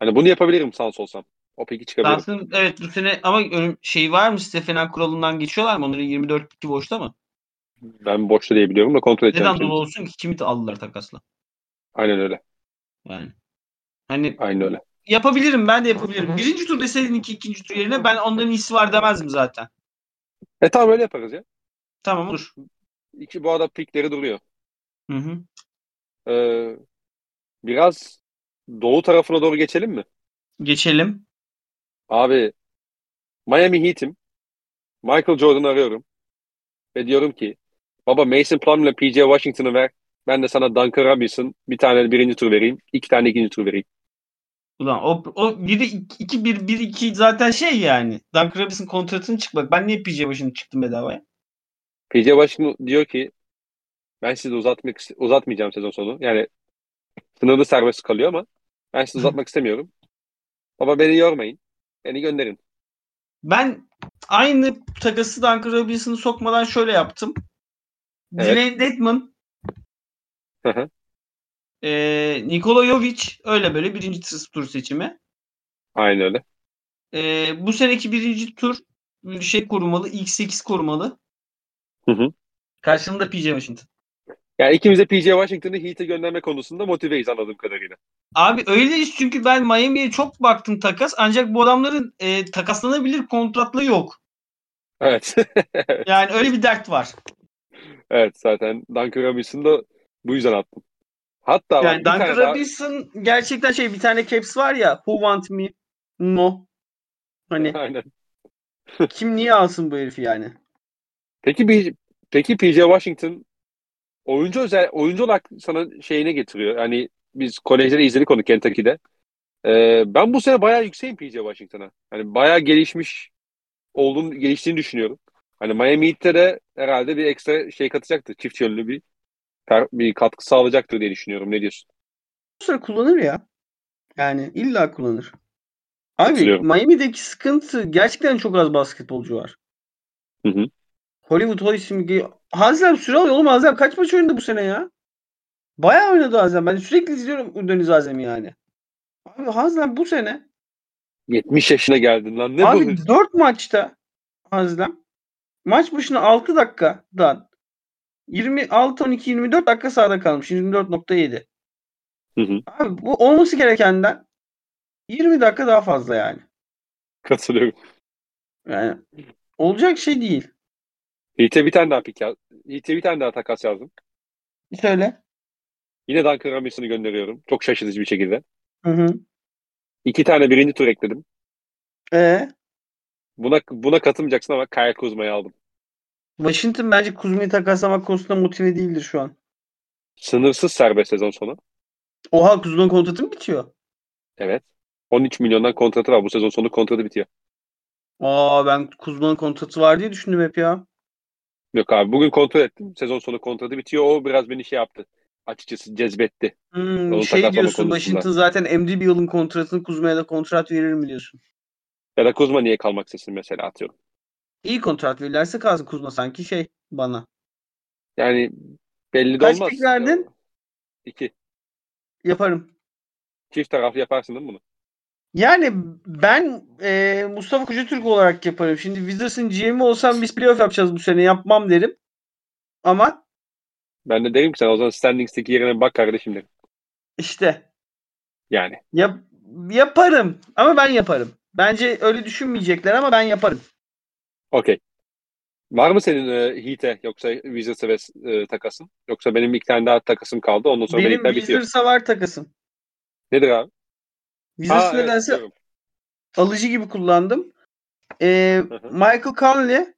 Hani bunu yapabilirim Suns olsam. O peki çıkabilirim. Suns'ın evet bu sene ama şey var mı? Stefan kuralından geçiyorlar mı? Onların 24 2 boşta mı? Ben boşta diye biliyorum da kontrol edeceğim Neden dolu olsun ki? Kimi aldılar takasla? Aynen öyle. Yani. Hani Aynen öyle. yapabilirim ben de yapabilirim. Birinci tur deseydin iki ikinci tur yerine ben onların iyisi var demezdim zaten. E tamam öyle yaparız ya. Tamam olur. İki bu arada pikleri duruyor. Hı hı. Ee, biraz doğu tarafına doğru geçelim mi? Geçelim. Abi Miami Heat'im. Michael Jordan'ı arıyorum. Ve diyorum ki baba Mason Plumlee PJ Washington'ı ver. Ben de sana Duncan Robinson bir tane birinci tur vereyim. iki tane ikinci tur vereyim. Ulan o, o biri 2 1 1 2 zaten şey yani. Duncan Robinson kontratını çıkmak. Ben niye PJ başını çıktım bedavaya? PJ Washington diyor ki ben sizi uzatmak uzatmayacağım sezon sonu. Yani sınırlı serbest kalıyor ama ben sizi uzatmak istemiyorum. Baba beni yormayın. Beni gönderin. Ben aynı takası Duncan Robinson'ı sokmadan şöyle yaptım. Evet. Dwayne Dedman, e, Nikola Jovic öyle böyle birinci tur- seçimi. Aynen öyle. E, bu seneki birinci tur şey korumalı. ilk 8 korumalı. Hı hı. Karşılığında PJ Washington. Yani ikimiz de PJ Washington'ı Heat'e gönderme konusunda motiveyiz anladığım kadarıyla. Abi öyleyiz çünkü ben Miami'ye çok baktım takas. Ancak bu adamların e, takaslanabilir kontratlı yok. Evet. Yani öyle bir dert var. evet zaten Duncan Robinson'ı da bu yüzden attım. Hatta Yani Duncan daha Robinson gerçekten şey bir tane caps var ya who want me no. Hani Aynen. kim niye alsın bu herifi yani? Peki bir peki PJ Washington oyuncu özel oyuncu olarak sana şeyine getiriyor. Yani biz kolejde de izledik onu Kentucky'de. Ee, ben bu sene bayağı yükseğim PJ Washington'a. Hani bayağı gelişmiş olduğunu geliştiğini düşünüyorum. Hani Miami Heat'te de herhalde bir ekstra şey katacaktır. Çift yönlü bir bir katkı sağlayacaktır diye düşünüyorum. Ne diyorsun? Bu sıra kullanır ya. Yani illa kullanır. Abi. Miami'deki sıkıntı gerçekten çok az basketbolcu var. Hı hı. Hollywood Hoysim'i Hazlem süre alıyor oğlum Hazlem kaç maç oynadı bu sene ya? Bayağı oynadı Hazlem. Ben sürekli izliyorum Deniz Hazlem'i yani. Abi Hazlem bu sene 70 yaşına geldin lan. Ne bu? Abi 4 maçta Hazlem maç başına 6 dakikadan 26 12 24 dakika sahada kalmış. 24.7. Hı hı. Abi bu olması gerekenden 20 dakika daha fazla yani. Katılıyorum. Yani olacak şey değil. Heat'e bir tane daha pik yaz. Heat'e bir tane daha takas yazdım. Söyle. Yine Duncan Robinson'ı gönderiyorum. Çok şaşırtıcı bir şekilde. Hı hı. İki tane birinci tur ekledim. E Buna buna katılmayacaksın ama Kyle Kuzma'yı aldım. Washington bence Kuzma'yı takaslamak konusunda motive değildir şu an. Sınırsız serbest sezon sonu. Oha Kuzma'nın kontratı mı bitiyor? Evet. 13 milyondan kontratı var. Bu sezon sonu kontratı bitiyor. Aa ben Kuzma'nın kontratı var diye düşündüm hep ya. Yok abi bugün kontrol ettim. Sezon sonu kontratı bitiyor. O biraz beni şey yaptı. Açıkçası cezbetti. Hmm, Onu şey diyorsun. Washington zaten MD bir yılın kontratını Kuzma'ya da kontrat verir mi diyorsun? Ya da Kuzma niye kalmak istesin mesela atıyorum. İyi kontrat verirlerse kalsın Kuzma sanki şey bana. Yani belli de Kaç olmaz. pik verdin? İki. Yaparım. Çift taraflı yaparsın değil mi bunu? Yani ben e, Mustafa Kocatürk olarak yaparım. Şimdi Wizards'ın GM'i olsam biz playoff yapacağız bu sene yapmam derim. Ama Ben de derim ki sen o zaman standings'teki yerine bak kardeşim derim. işte Yani. yap, yaparım ama ben yaparım. Bence öyle düşünmeyecekler ama ben yaparım. Okey. Var mı senin e, Heat'e yoksa Wizards'a ve e, takasın? Yoksa benim bir tane daha takasım kaldı. Ondan sonra Benim bitiyor. Wizards'a var takasım. Nedir abi? Wizards Aa, evet, nedense biliyorum. alıcı gibi kullandım. Ee. Michael Conley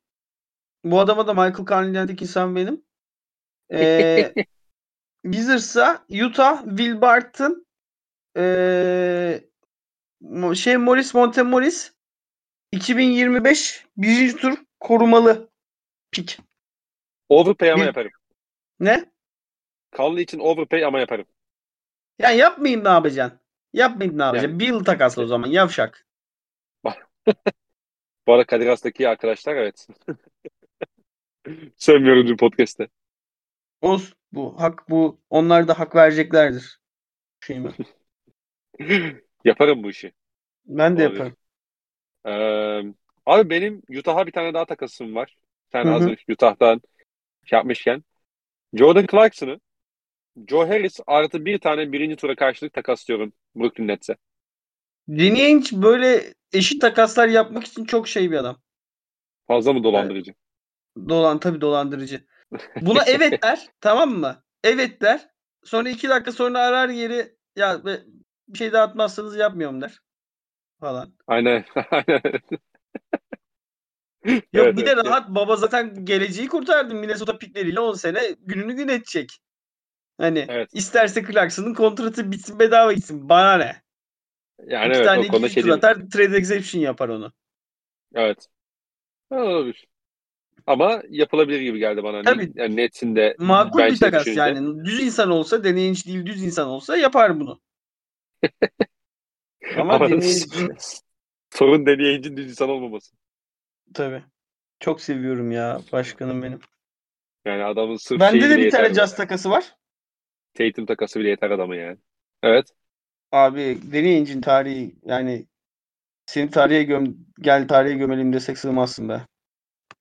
bu adama da Michael Conley dedik insan benim. Ee, Wizards'a Utah, Will Barton ee, şey Morris Montemoris 2025 birinci tur korumalı pik. Overpay ama Bir- yaparım. Ne? Conley için overpay ama yaparım. Yani yapmayayım ne yapacaksın? Yapmayayım ne yapacaksın? Yani- Bir yıl takasla o zaman yavşak. Bu arada Kadir Has'taki arkadaşlar evet. Sevmiyorum dün podcast'te. Olsun. Bu hak bu. Onlar da hak vereceklerdir. Şeyime. Yaparım bu işi. Ben de Olabilir. yaparım. Ee, abi benim Utah'a bir tane daha takasım var. Sen Hı hı. hazır Utah'tan şey yapmışken. Jordan Clarkson'ı Joe Harris artı bir tane birinci tura karşılık takaslıyorum Brooklyn Nets'e. Danny Ainge böyle eşit takaslar yapmak için çok şey bir adam. Fazla mı dolandırıcı? Dolan tabii dolandırıcı. Buna evet der. tamam mı? Evet der. Sonra iki dakika sonra arar yeri ya bir şey daha atmazsanız yapmıyorum der. Falan. Aynen. Aynen. Yok Evet, bir de evet. rahat baba zaten geleceği kurtardı Minnesota pikleriyle 10 sene gününü gün edecek. Hani Evet. isterse Clarkson'ın kontratı bitsin bedava gitsin. Bana ne? Yani İki evet tane o konuda şey atar trade exception yapar onu. Evet. Olabilir. Ama yapılabilir gibi geldi bana. Tabii. Yani Nets'in de Makul bir takas düşününce. yani. Düz insan olsa deneyinci değil düz insan olsa yapar bunu. Ama Ama deneyinci sorun deneyicinin düz insan olmaması. tabii. Çok seviyorum ya başkanım benim. Yani adamın sırf Bende de bir tane. Jazz takası var. Tatum takası bile yeter adamı yani. Evet. Abi deneyicinin tarihi yani seni tarihe göm gel tarihe gömelim desek sığmazsın be.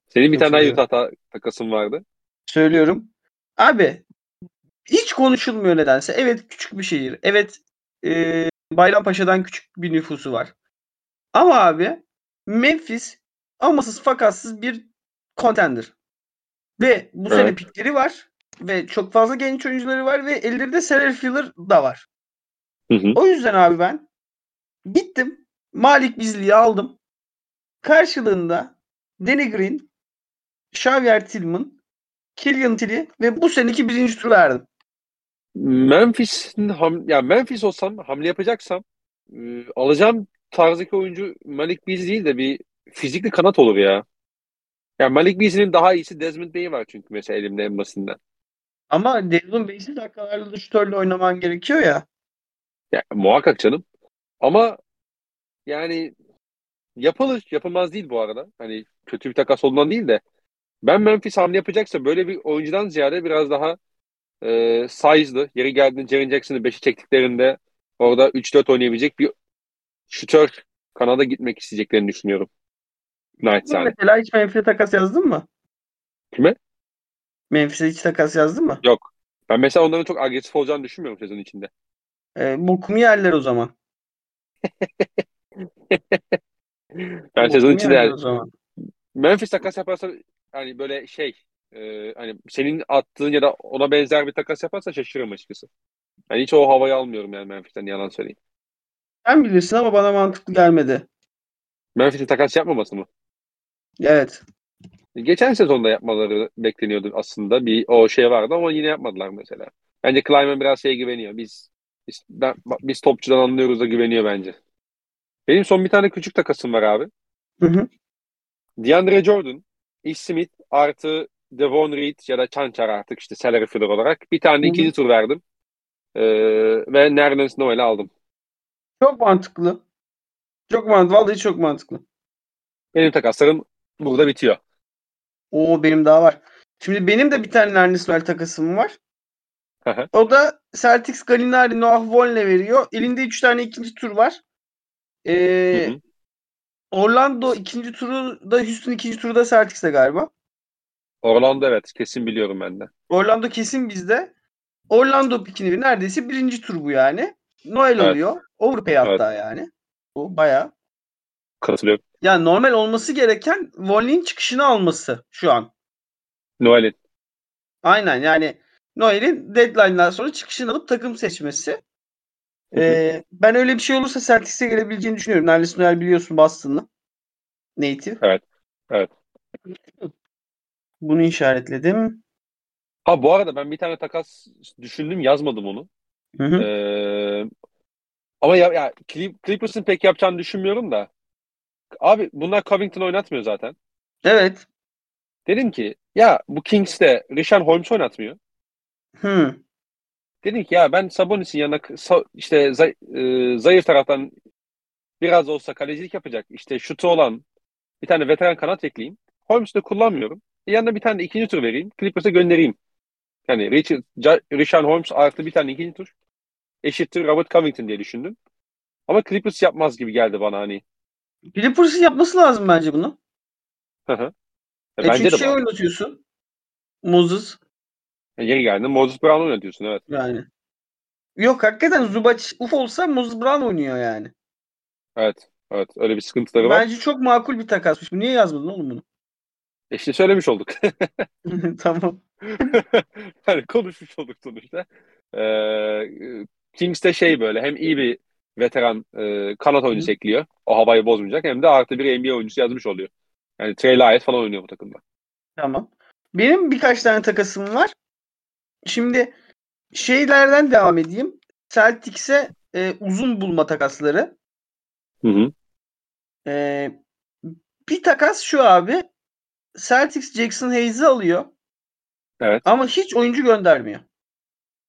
Senin bir Çok tane daha. Utah ta- takasın vardı. Söylüyorum. Abi hiç konuşulmuyor nedense. Evet küçük bir şehir. Evet e, Bayrampaşa'dan küçük bir nüfusu var. Ama abi Memphis amasız fakatsız bir contender. Ve bu sene Evet. pikleri var. Ve çok fazla genç oyuncuları var. Ve ellerinde salary filler da var. Hı hı. O yüzden abi ben gittim. Malik Bizli'yi aldım. Karşılığında Danny Green, Xavier Tillman, Killian Tilly ve bu seneki birinci tur verdim. Memphis'in ham ya Memphis olsam hamle yapacaksam e, alacağım tarzdaki oyuncu Malik Beasley değil de bir fizikli kanat olur ya. Ya Malik Beasley'nin daha iyisi Desmond Bey var çünkü mesela elimde en basitinden. Ama Devon Base'i dakikalarda da şutörle oynaman gerekiyor ya. Ya, muhakkak canım. Ama yani yapılır. Yapılmaz değil bu arada. Hani kötü bir takas olduğundan değil de ben Memphis hamle yapacaksa böyle bir oyuncudan ziyade biraz daha e, size'lı. Yeri geldiğinde Jaren Jackson'ı 5'i çektiklerinde orada 3-4 oynayabilecek bir şutör kanada gitmek isteyeceklerini düşünüyorum. Naçizane. Mesela hiç Memphis'e takas yazdın mı? Kime? Memphis'e hiç takas yazdın mı? Ben mesela onların çok agresif olacağını düşünmüyorum sezon içinde. Ee, bokumu yerler o zaman. Ben sezon içinde yani. Memphis takas yaparsa hani böyle şey e, hani senin attığın ya da ona benzer bir takas yaparsa şaşırırım açıkçası. Yani hiç o havayı almıyorum yani Memphis'ten yalan söyleyeyim. Sen bilirsin ama bana mantıklı gelmedi. Memphis'in takas yapmaması mı? Evet. Geçen sezonda yapmaları bekleniyordu aslında. Bir o şey vardı ama yine yapmadılar mesela. Bence Klyman biraz şeye güveniyor. Biz biz, ben, biz topçudan anlıyoruz da güveniyor bence. Benim son bir tane küçük takasım var abi. Hı hı. DeAndre Jordan, Ish Smith artı Devon Reed ya da Chanchar artık işte salary filler olarak. Bir tane Hı hı. ikinci tur verdim. Ee, ve Nerlens Noel'i aldım. Çok mantıklı. Çok mantıklı. Vallahi çok mantıklı. Benim takaslarım burada bitiyor. Oo benim daha var. Şimdi benim de bir tane Noel takasım var. O da Celtics Gallinari Noah Vonleh veriyor. Elinde 3 tane ikinci tur var. Ee, Hı hı. Orlando ikinci turu da Houston ikinci turu da Celtics'te galiba. Orlando evet kesin biliyorum ben de. Orlando kesin bizde. Orlando pikini neredeyse birinci tur bu yani. Noel Evet. oluyor. Overpay hatta yani. Bu bayağı. Katılıyorum. Ya normal olması gereken Volney'in çıkışını alması şu an. Noel'in. Aynen yani Noel'in deadline'dan sonra çıkışını alıp takım seçmesi. Ee, ben öyle bir şey olursa Celtics'e gelebileceğini düşünüyorum. Nerlis Noel biliyorsun Boston'lı. Native. Evet. Evet. Bunu işaretledim. Ha bu arada ben bir tane takas düşündüm yazmadım onu. Hı hı. Ee, ama ya, ya Clip- Clippers'ın pek yapacağını düşünmüyorum da. Abi bunlar Covington oynatmıyor zaten. Evet. Dedim ki ya bu Kings'te Richard Holmes oynatmıyor. Hı. Dedim ki ya ben Sabonis'in yanına işte zay- e, zayıf taraftan biraz olsa kalecilik yapacak. işte şutu olan bir tane veteran kanat ekleyeyim. Holmes'u da kullanmıyorum. E, yanına bir tane ikinci tur vereyim. Clippers'a göndereyim. Yani Richard, Richard Holmes artı bir tane ikinci tur eşittir Robert Covington diye düşündüm. Ama Clippers yapmaz gibi geldi bana hani. Clippers'ın yapması lazım bence bunu. Hı hı. E, E bence çünkü de şey bu. oynatıyorsun. Moses E, Yeri geldi. Moses Brown oynatıyorsun evet. yani. Yok hakikaten Zubac uf olsa Moses Brown oynuyor yani. Evet. Evet. Öyle bir sıkıntıları var. Bence çok makul bir takasmış. Niye yazmadın oğlum bunu? E İşte söylemiş olduk. tamam. hani konuşmuş olduk sonuçta. Ee, Kings'te şey böyle hem iyi bir veteran e, kanat oyuncusu ekliyor. O havayı bozmayacak. Hem de artı bir NBA oyuncusu yazmış oluyor. Yani Trey Lyles falan oynuyor bu takımda. Tamam. Benim birkaç tane takasım var. Şimdi şeylerden devam edeyim. Celtics'e e, uzun bulma takasları. Hı hı. E, bir takas şu abi. Celtics Jackson Hayes'i alıyor. Evet. Ama hiç oyuncu göndermiyor.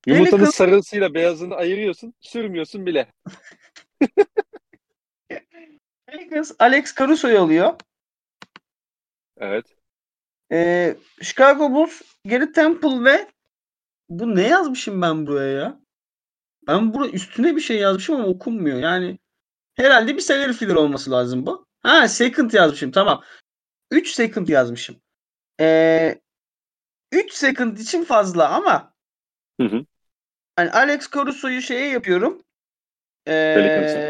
Yumurtanın Pelicans- sarısıyla beyazını ayırıyorsun. Sürmüyorsun bile. Pelicans Alex Caruso'yu alıyor. Evet. E, Chicago Bulls Gary Temple ve bu ne yazmışım ben buraya ya? Ben buraya üstüne bir şey yazmışım ama okunmuyor. Yani herhalde bir salary filler olması lazım bu. Ha second yazmışım tamam. 3 second yazmışım. Ee, 3 second için fazla ama Hı hı. hani Alex Caruso'yu şeye yapıyorum. Ee, Pelicans'a.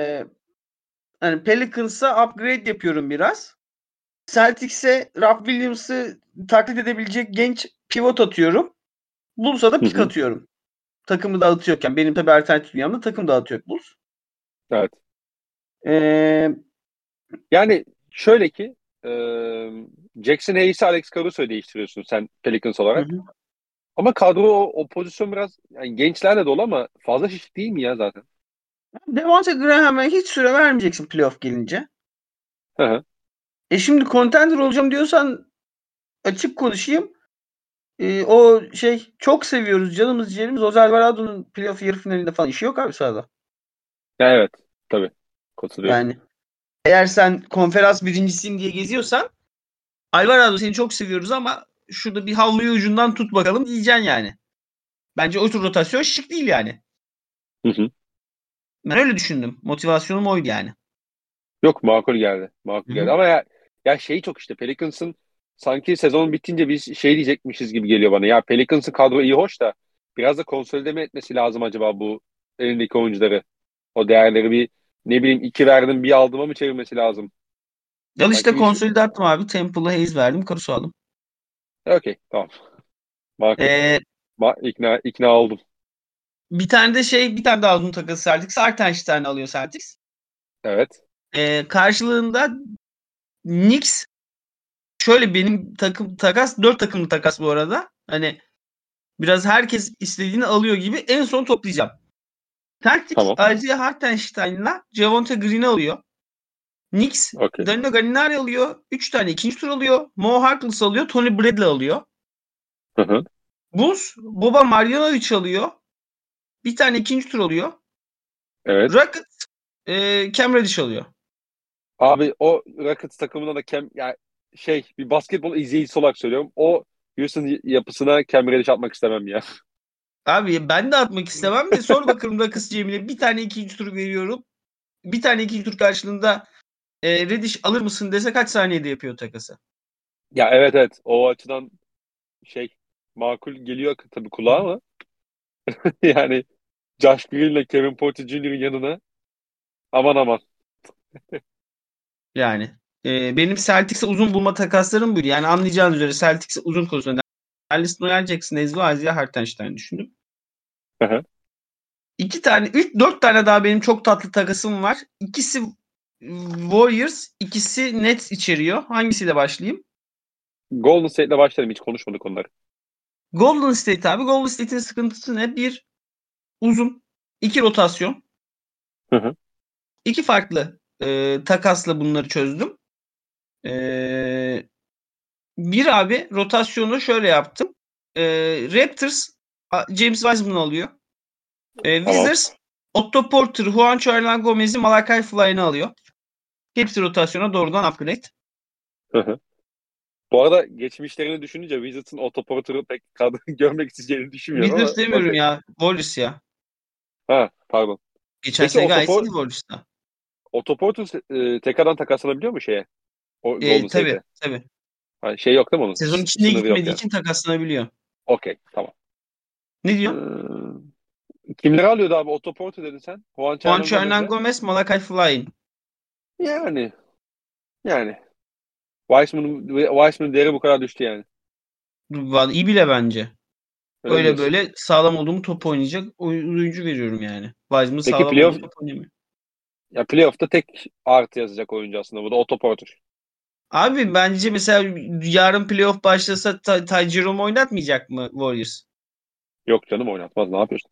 hani Pelicans'a upgrade yapıyorum biraz. Celtics'e Rob Williams'ı taklit edebilecek genç pivot atıyorum. Bulls'a da Hı hı. atıyorum. Takımı dağıtıyorken. Benim tabii alternatif dünyamda takım dağıtıyor Bulls. Evet. Ee, Yani şöyle ki e, Jackson Hayes'i Alex Caruso'yu değiştiriyorsun sen Pelicans olarak. hı hı. Ama kadro o, o pozisyon biraz yani gençlerle dolu ama fazla şişik değil mi ya zaten? Devonta Graham'a hiç süre vermeyeceksin playoff gelince. Hı hı. E şimdi contender olacağım diyorsan açık konuşayım. E, o şey çok seviyoruz canımız ciğerimiz. Jose Alvarado'nun playoff yarı finalinde falan işi yok abi sahada. Ya evet. Tabii. Katılıyorum. Yani eğer sen konferans birincisiyim diye geziyorsan Alvarado seni çok seviyoruz ama şurada bir havluyu ucundan tut bakalım diyeceksin yani. Bence o tür rotasyon şık değil yani. Hı hı. Ben öyle düşündüm. Motivasyonum oydu yani. Yok makul geldi. Makul Hı geldi. hı. Ama ya, ya şey çok işte Pelicans'ın sanki sezonun bittince biz şey diyecekmişiz gibi geliyor bana. Ya Pelicans'ın kadro iyi hoş da biraz da konsolide mi etmesi lazım acaba bu elindeki oyuncuları? O değerleri bir ne bileyim iki verdim bir aldıma mı çevirmesi lazım? Al işte konsolide attım abi. Temple'a Hayes verdim. Caruso aldım. Okey tamam. Makul. Ee, Ma- ikna, ikna oldum. bir tane de şey bir tane daha uzun takası Celtics. Artenstein alıyor Celtics. Evet. Ee, karşılığında Knicks şöyle benim takım takas dört takımlı takas bu arada. Hani biraz herkes istediğini alıyor gibi en son toplayacağım. Celtics Tamam. Isaiah Hartenstein'la Javonte Green'i alıyor. Knicks Okey. Danilo Gallinari alıyor. 3 tane ikinci tur alıyor. Mo Harkless alıyor. Tony Bradley alıyor. Hı hı. Bulls Boba Marjanovic alıyor. Bir tane ikinci tur alıyor. Evet. Rockets e, Cam Reddish alıyor. Abi o Rockets takımına da Cam ya şey bir basketbol izleyicisi olarak söylüyorum. O Houston yapısına Cam Reddish atmak istemem ya. Abi ben de atmak istemem de sor bakalım Rockets Cemile. Bir tane ikinci tur veriyorum. Bir tane ikinci tur karşılığında e, Reddish alır mısın dese kaç saniyede yapıyor takası? Ya evet evet o açıdan şey makul geliyor tabii kulağa ama yani Josh Green ile Kevin Porter Jr.'ın yanına aman aman. Yani. Ee, benim Celtics'e uzun bulma takaslarım buydu. Yani anlayacağınız üzere Celtics'e uzun konusunda Alice Noel Jackson, Ezgi Azize Hartenstein düşündüm. Hı hı. İki tane, üç, dört tane daha benim çok tatlı takasım var. İkisi Warriors, ikisi Nets içeriyor. Hangisiyle başlayayım? Golden State'le başlayalım. Hiç konuşmadık onları. Golden State abi. Golden State'in sıkıntısı ne? Bir uzun, iki rotasyon. Hı hı. İki farklı e, takasla bunları çözdüm. E, bir abi rotasyonu şöyle yaptım. E, Raptors James Wiseman alıyor. E, Tamam. Wizards Otto Porter, Juancho Hernan Gomez'i Malakai Flynn'i alıyor. Hepsi rotasyona doğrudan upgrade. Hı hı. Bu arada geçmişlerini düşününce Wizards'ın otoportörü pek kadro görmek isteyeceğini düşünmüyorum Wizards ama. demiyorum ya. Warriors ya. Ha pardon. Geçen Peki sene gayet Por- iyiydi Warriors'ta. Otoportör e, tekrardan takaslanabiliyor mu şeye? O, E, tabii State'e. tabii. Ha, şey yok değil mi onun? Sezon içinde gitmediği yani. için takaslanabiliyor. Okey tamam. Ne diyor? Ee, kimleri alıyordu abi? Otto Porter dedin sen. Juan Hernan Gomez, Malakai Flynn. Yani. Yani. Weissman'ın Weissman'ın değeri bu kadar düştü yani. Vallahi iyi bile bence. Öyle Öyle diyorsun. böyle sağlam olduğumu top oynayacak oy- oyuncu veriyorum yani. Wiseman Peki sağlam playoff- top oynamıyor. Ya playoff'ta tek artı yazacak oyuncu aslında. Bu da Otto Porter. Abi bence mesela yarın playoff başlasa Ty Jerome oynatmayacak mı Warriors? Yok canım oynatmaz. Ne yapıyorsun?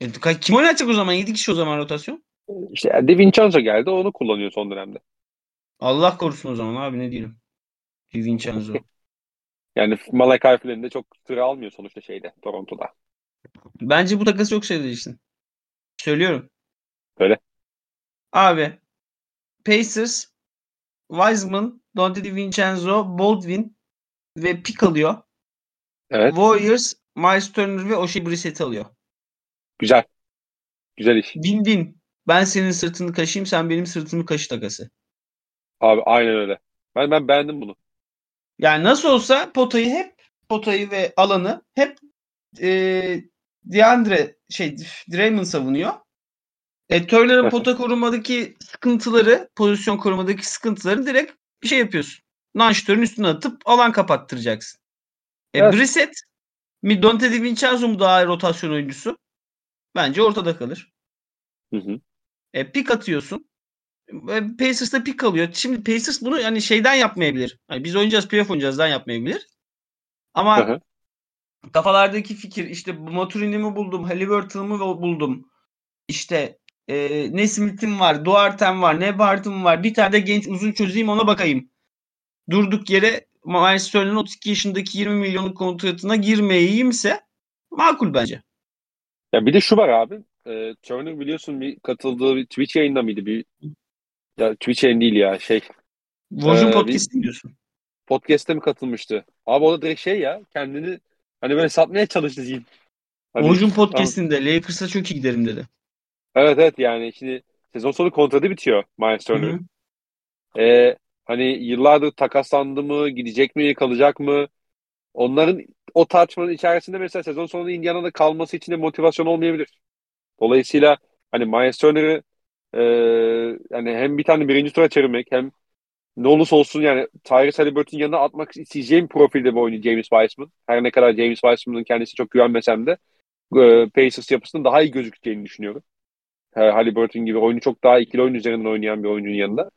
E, kim oynatacak o zaman? 7 kişi o zaman rotasyon. İşte De Vincenzo geldi. Onu kullanıyor son dönemde. Allah korusun o zaman abi ne diyelim. Vincenzo. Yani Malachi Flynn de çok süre almıyor sonuçta şeyde Toronto'da. Bence bu takası çok seveceksin. Söylüyorum. Söyle. Abi Pacers, Wiseman, Dante DiVincenzo, Baldwin ve pick alıyor. Evet. Warriors, Miles Turner ve Oshae Brissett alıyor. Güzel. Güzel iş. Win win. Ben senin sırtını kaşıyım, sen benim sırtımı kaşı takası. Abi aynen öyle. Ben ben beğendim bunu. Yani nasıl olsa potayı hep potayı ve alanı hep e, DeAndre şey Draymond savunuyor. E, Turner'ın pota korumadaki sıkıntıları, pozisyon korumadaki sıkıntıları direkt bir şey yapıyorsun. Nanştörün üstüne atıp alan kapattıracaksın. E, Evet. Brissett mi Dante DiVincenzo mu daha rotasyon oyuncusu? Bence ortada kalır. Hı hı. E, pik atıyorsun. E, Pacers da pik alıyor. Şimdi Pacers bunu hani şeyden yapmayabilir. Hani biz oynayacağız, playoff oynayacağızdan yapmayabilir. Ama Hı hı. kafalardaki fikir işte Maturin'i mi buldum, Halliburton'u mu buldum? İşte e, Nesmith'im var, Duarte'm var, Nebart'ım var. Bir tane de genç uzun çözeyim ona bakayım. Durduk yere Miles Turner'ın 32 yaşındaki 20 milyonluk kontratına girmeyeyimse makul bence. Ya bir de şu var abi. E, Turner biliyorsun bir katıldığı bir Twitch yayında mıydı? Bir ya Twitch yayın değil ya şey Vojun Ee, podcast diyorsun. podcast'te mi katılmıştı? Abi o da direkt şey ya kendini hani böyle satmaya çalıştı diyeyim. Hani, Vojun podcast'inde Lakers'a çok iyi giderim dedi. evet evet yani şimdi sezon sonu kontratı bitiyor Miles. Turner'ın. Ee, hani yıllardır takaslandı mı, gidecek mi, kalacak mı? Onların o tartışmanın içerisinde mesela sezon sonunda Indiana'da kalması için de motivasyon olmayabilir. Dolayısıyla hani Miles Turner'ı e, yani hem bir tane birinci tura çevirmek hem ne olursa olsun yani Tyrese Halliburton yanına atmak isteyeceğim profilde bir oyuncu James Wiseman. Her ne kadar James Wiseman'ın kendisi çok güvenmesem de e, Pacers yapısının daha iyi gözükeceğini düşünüyorum. E, Halliburton gibi oyunu çok daha ikili oyun üzerinden oynayan bir oyuncunun yanında.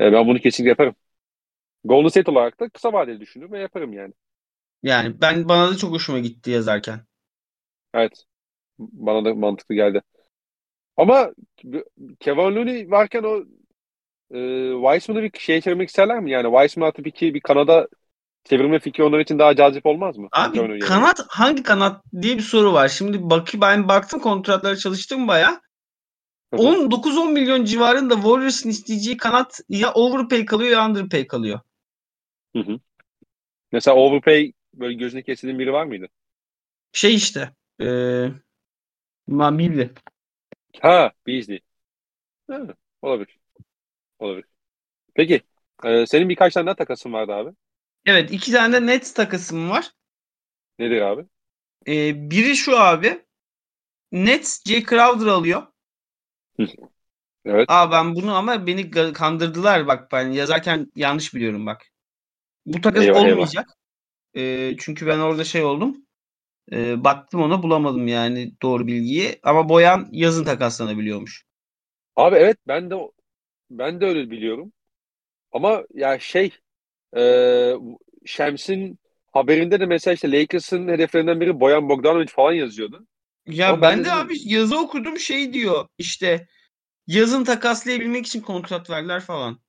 E, ben bunu kesinlikle yaparım. Golden State olarak da kısa vadeli düşünüyorum ve yaparım yani. Yani ben bana da çok hoşuma gitti yazarken. Evet. Bana da mantıklı geldi. Ama Kevin Looney varken o e, Wiseman'ı bir şeye çevirmek isterler mi? Yani Wiseman atıp iki bir Kanada çevirme fikri onlar için daha cazip olmaz mı? Abi kanat hangi kanat diye bir soru var. Şimdi bak ben baktım kontratlara çalıştım baya. Hı hı. 9-10 milyon civarında Warriors'ın isteyeceği kanat ya overpay kalıyor ya underpay kalıyor. Hı hı. Mesela overpay böyle gözüne kesildiğin biri var mıydı? Şey işte. Eee Mabili. Ha, Beasley. Ha, olabilir. Olabilir. Peki. e, senin birkaç tane daha takasın vardı abi. Evet iki tane de Nets takasım var. Nedir abi? Ee, biri şu abi. Nets Jay Crowder alıyor. Evet. Aa ben bunu ama beni kandırdılar bak ben yazarken yanlış biliyorum bak. Bu takas Eyvah, eyvah. olmayacak. Ee, çünkü ben orada şey oldum. Ee, baktım ona bulamadım yani doğru bilgiyi. Ama Boyan yazın takaslanabiliyormuş. Abi evet ben de ben de öyle biliyorum. Ama ya şey e, Şems'in haberinde de mesela işte Lakers'ın hedeflerinden biri Boyan Bogdanovic falan yazıyordu. Ya Ama ben ben de dedim- abi yazı okudum şey diyor işte yazın takaslayabilmek için kontrat verdiler falan.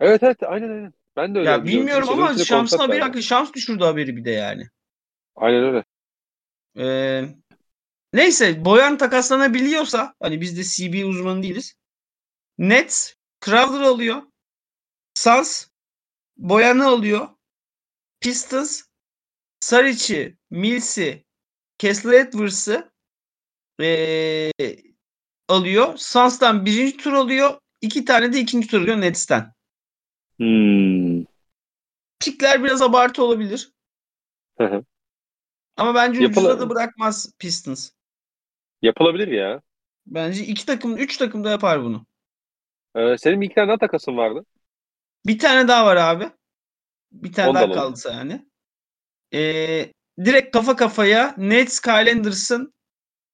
Evet evet aynen aynen. Ben de öyle Ya biliyorum. bilmiyorum ama Şams'ın haberi hakkında Şams düşürdü haberi bir de yani. Aynen öyle. Ee, neyse Boyan takaslanabiliyorsa hani biz de CB uzmanı değiliz. Nets Crowder alıyor. Suns Boyan'ı alıyor. Pistons Saric'i, Mills'i, Kessler Edwards'ı ee, alıyor. Suns'tan birinci tur alıyor. İki tane de ikinci tur alıyor Nets'ten. Hmm. Pikler biraz abartı olabilir. Hı hı. Ama bence Yapıla- ucuza da bırakmaz Pistons. Yapılabilir ya. Bence iki takım, üç takım da yapar bunu. Ee, senin bir iki tane daha takasın vardı. Bir tane daha var abi. Bir tane Onu da daha kaldı yani. Ee, direkt kafa kafaya Nets, Kyle Anderson,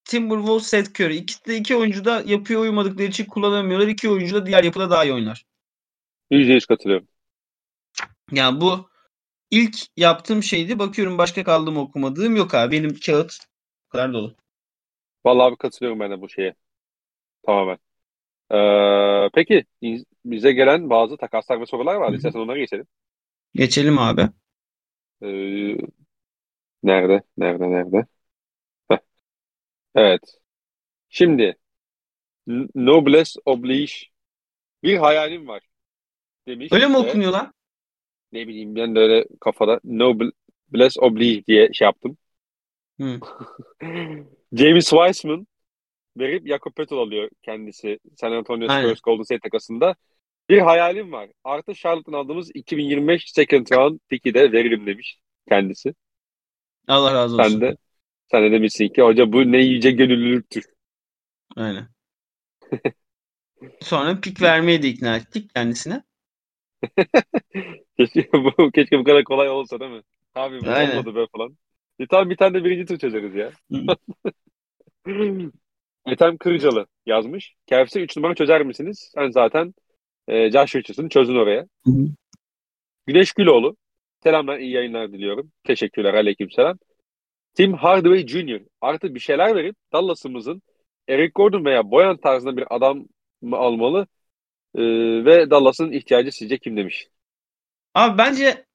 Timberwolves, Seth Curry. İkisi de iki oyuncu da yapıya uymadıkları için kullanamıyorlar. İki oyuncu da diğer yapıda daha iyi oynar. Yüzde yüz katılıyorum. Yani bu ilk yaptığım şeydi. Bakıyorum başka kaldım okumadığım yok abi. Benim kağıt bu kadar dolu. Vallahi abi katılıyorum ben de bu şeye. Tamamen. Ee, peki bize gelen bazı takaslar ve sorular vardı. İstersen onlara geçelim. Geçelim abi. Ee, nerede? Nerede? Nerede? Heh. Evet. Şimdi N- Noblesse oblige bir hayalim var demiş Öyle mi okunuyor lan? Ne bileyim ben de öyle kafada Noblesse oblige diye şey yaptım. Hı. James Wiseman verip Jakob Poeltl alıyor kendisi San Antonio. Spurs Golden State takasında. Bir hayalim var. Artı Charlotte'tan aldığımız 2025 second round pick'i de veririm demiş kendisi. Allah razı olsun. Sen de sen de demişsin ki hoca bu ne yüce gönüllülüktür. Aynen. Sonra pik vermeye de ikna ettik kendisine. Keşke bu, keşke bu kadar kolay olsa değil mi? Abi bu Aynen. olmadı be falan. E tamam bir tane de birinci tur çözeriz ya. Ethem Kırcalı yazmış. KFC 3 numara çözer misiniz? Sen zaten e, Josh Richardson'ı çözdün oraya. Güneş Güloğlu. Selamlar, iyi yayınlar diliyorum. Teşekkürler, aleykümselam. Tim Hardaway Jr. artı bir şeyler verip Dallas'ımızın Eric Gordon veya Boyan tarzında bir adam mı almalı? Ee, ve Dallas'ın ihtiyacı sizce kim demiş? Abi bence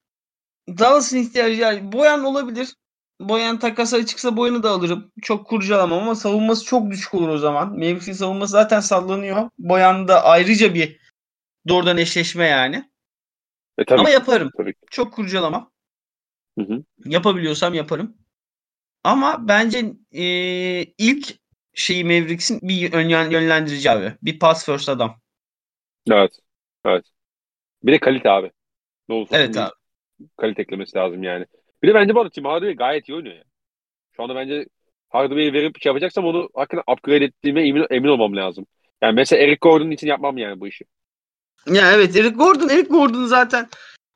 Dallas'ın ihtiyacı yani Boyan olabilir. Boyan takasa çıksa Boyan'ı da alırım. Çok kurcalamam ama savunması çok düşük olur o zaman. Mavericks'in savunması zaten sallanıyor. Boyan da ayrıca bir doğrudan eşleşme yani. E tabii, Ama yaparım. tabii. Çok kurcalamam. Hı hı. Yapabiliyorsam yaparım. Ama bence eee, ilk şeyi Mavericks'in bir yön- yönlendirici abi. Bir pass first adam. Evet. Evet. Bir de kalite abi. Ne olursa Evet olsun abi. kalite eklemesi lazım yani. Bir de bence bu arada Tim Hardaway gayet iyi oynuyor ya. Şu anda bence Hardaway'i verip şey yapacaksam onu hakikaten upgrade ettiğime emin, emin olmam lazım. Yani mesela Eric Gordon için yapmam yani bu işi. Ya evet Eric Gordon, Eric Gordon zaten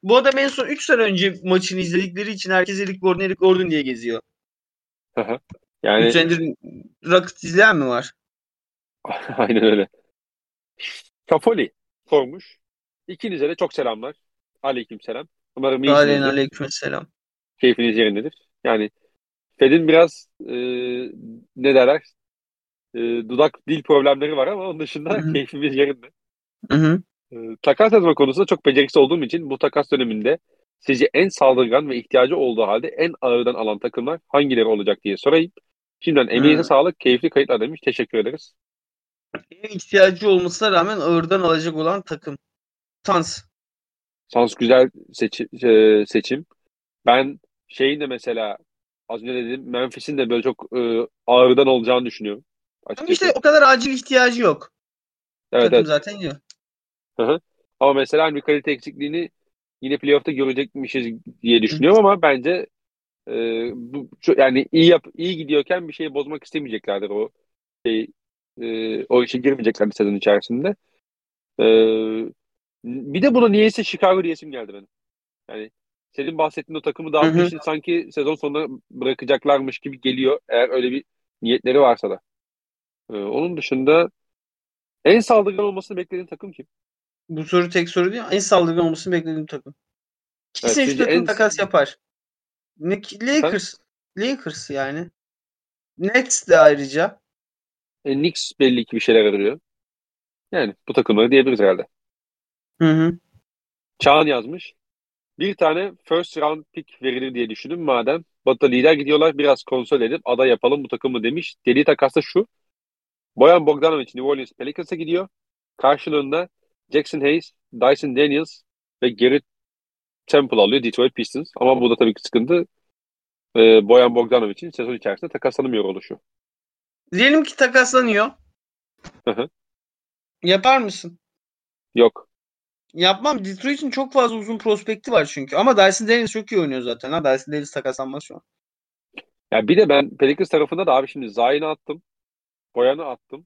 bu adam en son 3 sene önce maçını izledikleri için herkes Eric Gordon, Eric Gordon diye geziyor. yani 3 senedir Rocket izleyen mi var? aynen öyle. Şafoli sormuş. İkinize de çok selamlar. Aleyküm selam. Umarım iyisinizdir. aleykümselam. Keyfiniz yerindedir. Yani Fed'in biraz e, ne derler e, dudak dil problemleri var ama onun dışında Hı hı. keyfimiz yerinde. Hı hı. E, takas yazma konusunda çok beceriksiz olduğum için bu takas döneminde sizce en saldırgan ve ihtiyacı olduğu halde en ağırdan alan takımlar hangileri olacak diye sorayım. Şimdiden emeğinize sağlık, keyifli kayıtlar demiş. Teşekkür ederiz. En ihtiyacı olmasına rağmen ağırdan alacak olan takım. Sans. Sans güzel seçi- e, seçim. Ben şeyin de mesela az önce dedim Memphis'in de böyle çok e, ağırdan olacağını düşünüyorum. Ama Açıkçası. işte o kadar acil ihtiyacı yok. evet, takım evet. zaten. Hı hı. Ama mesela hani bir kalite eksikliğini yine playoff'ta görecekmişiz diye düşünüyorum ama bence e, bu yani iyi yap iyi gidiyorken bir şeyi bozmak istemeyeceklerdir o şey e, o işe girmeyecekler bir sezon içerisinde. E, bir de buna niyeyse Chicago diyesim geldi benim. Yani senin bahsettiğin o takımı dağıtmak için sanki sezon sonunda bırakacaklarmış gibi geliyor. Eğer öyle bir niyetleri varsa da. E, onun dışında en saldırgan olmasını beklediğin takım kim? Bu soru tek soru değil. En saldırgan olmasını beklediğim takım. Kesin Evet, takım en- takas yapar. Ne, Lakers. Lakers yani. Nets de ayrıca. E, Knicks belli ki bir şeyler arıyor. Yani bu takımları diyebiliriz herhalde. Hı hı. Çağan yazmış. Bir tane first round pick verilir diye düşündüm madem. Batı lider gidiyorlar biraz konsol edip aday yapalım bu takımı demiş. Dediği takas da şu. Boyan Bogdanovic New Orleans Pelicans'a gidiyor. Karşılığında Jackson Hayes, Dyson Daniels ve Garrett Temple alıyor Detroit Pistons. Ama burada tabii ki sıkıntı e, Boyan Bogdanovic'in sezon içerisinde takaslanamıyor oluşu. Diyelim ki takaslanıyor. Hı hı. Yapar mısın? Yok. Yapmam. Detroit'in çok fazla uzun prospekti var çünkü. Ama Dyson Daniels çok iyi oynuyor zaten. Ha Dyson Daniels takaslanmaz şu an. Ya bir de ben Pelicans tarafında da abi şimdi Zayn'i attım. Boyan'ı attım.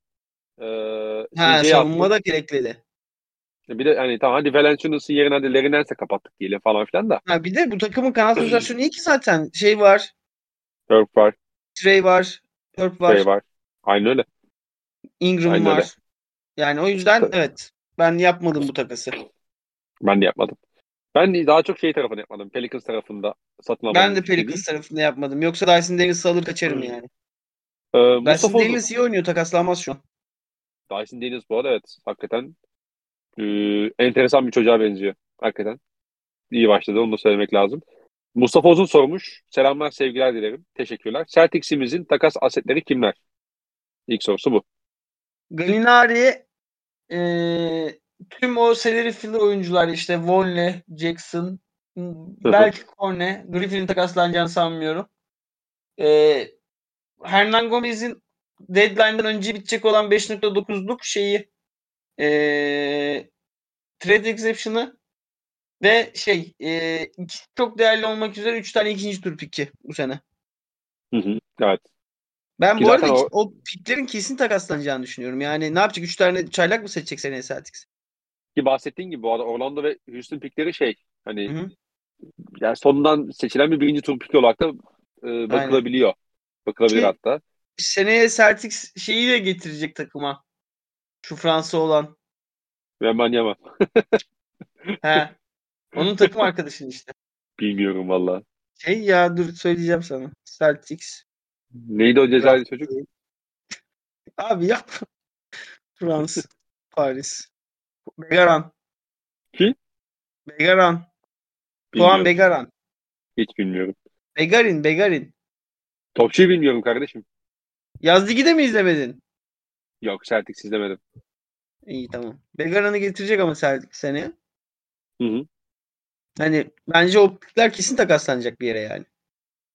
Ee, Ha savunma attım. da gerekliydi. Bir de hani tamam hadi Valenciunas'ın yerine hadi Nance'e kapattık diyelim falan filan da. Ha bir de bu takımın kanat rotasyonu iyi ki zaten. Şey var. Herb var, Trey var. Herb var. şey var. Aynen öyle. Ingram Aynen var. öyle. Yani o yüzden Tabii. evet. Ben yapmadım bu takası. Ben de yapmadım. Ben daha çok şey tarafını yapmadım. Pelicans tarafında satın almadım. Ben de Pelicans tarafında yapmadım. Yoksa Dyson Daniels'ı alır kaçarım yani. Ee, Dyson Mustafa Uzun. Daniels iyi oynuyor. Takaslanmaz şu an. Dyson Daniels bu arada evet. Hakikaten e, enteresan bir çocuğa benziyor. Hakikaten. İyi başladı. Onu da söylemek lazım. Mustafa Uzun sormuş. Selamlar, sevgiler dilerim. Teşekkürler. Celtics'imizin takas asetleri kimler? İlk sorusu bu. Gallinari eee tüm o salary filler oyuncular işte Vonleh, Jackson, belki Corne, Griffin'in takaslanacağını sanmıyorum. Eee Hernan Gomez'in deadline'dan önce bitecek olan 5.9'luk şeyi eee trade exception'ı ve şey ikisi çok değerli olmak üzere 3 tane ikinci tur piki bu sene. Hı hı. Evet. Ben Ki bu arada o... o piklerin kesin takaslanacağını düşünüyorum. Yani ne yapacak? 3 tane çaylak mı seçecek seneye Celtics? Ki bahsettiğin gibi bu arada Orlando ve Houston pikleri şey hani Hı hı. yani sondan seçilen bir birinci tur pik olarak da e, bakılabiliyor. Bakılabilir Ki- hatta. Seneye Celtics şeyi de getirecek takıma. Şu Fransa olan. Ve Manyama. He. Onun takım arkadaşı işte. Bilmiyorum valla. Şey ya dur söyleyeceğim sana. Celtics. Neydi o Cezayirli çocuk? Abi yap. Frans. Paris. Begaran. Kim? Begaran. Puan. Begaran. Hiç bilmiyorum. Begarin. Begarin. Topçuyu bilmiyorum kardeşim. Yaz ligi de mi izlemedin? Yok Celtics izlemedim. İyi tamam. Begaran'ı getirecek ama Celtics seneye. Hı hı. Hani bence o pikler kesin takaslanacak bir yere yani.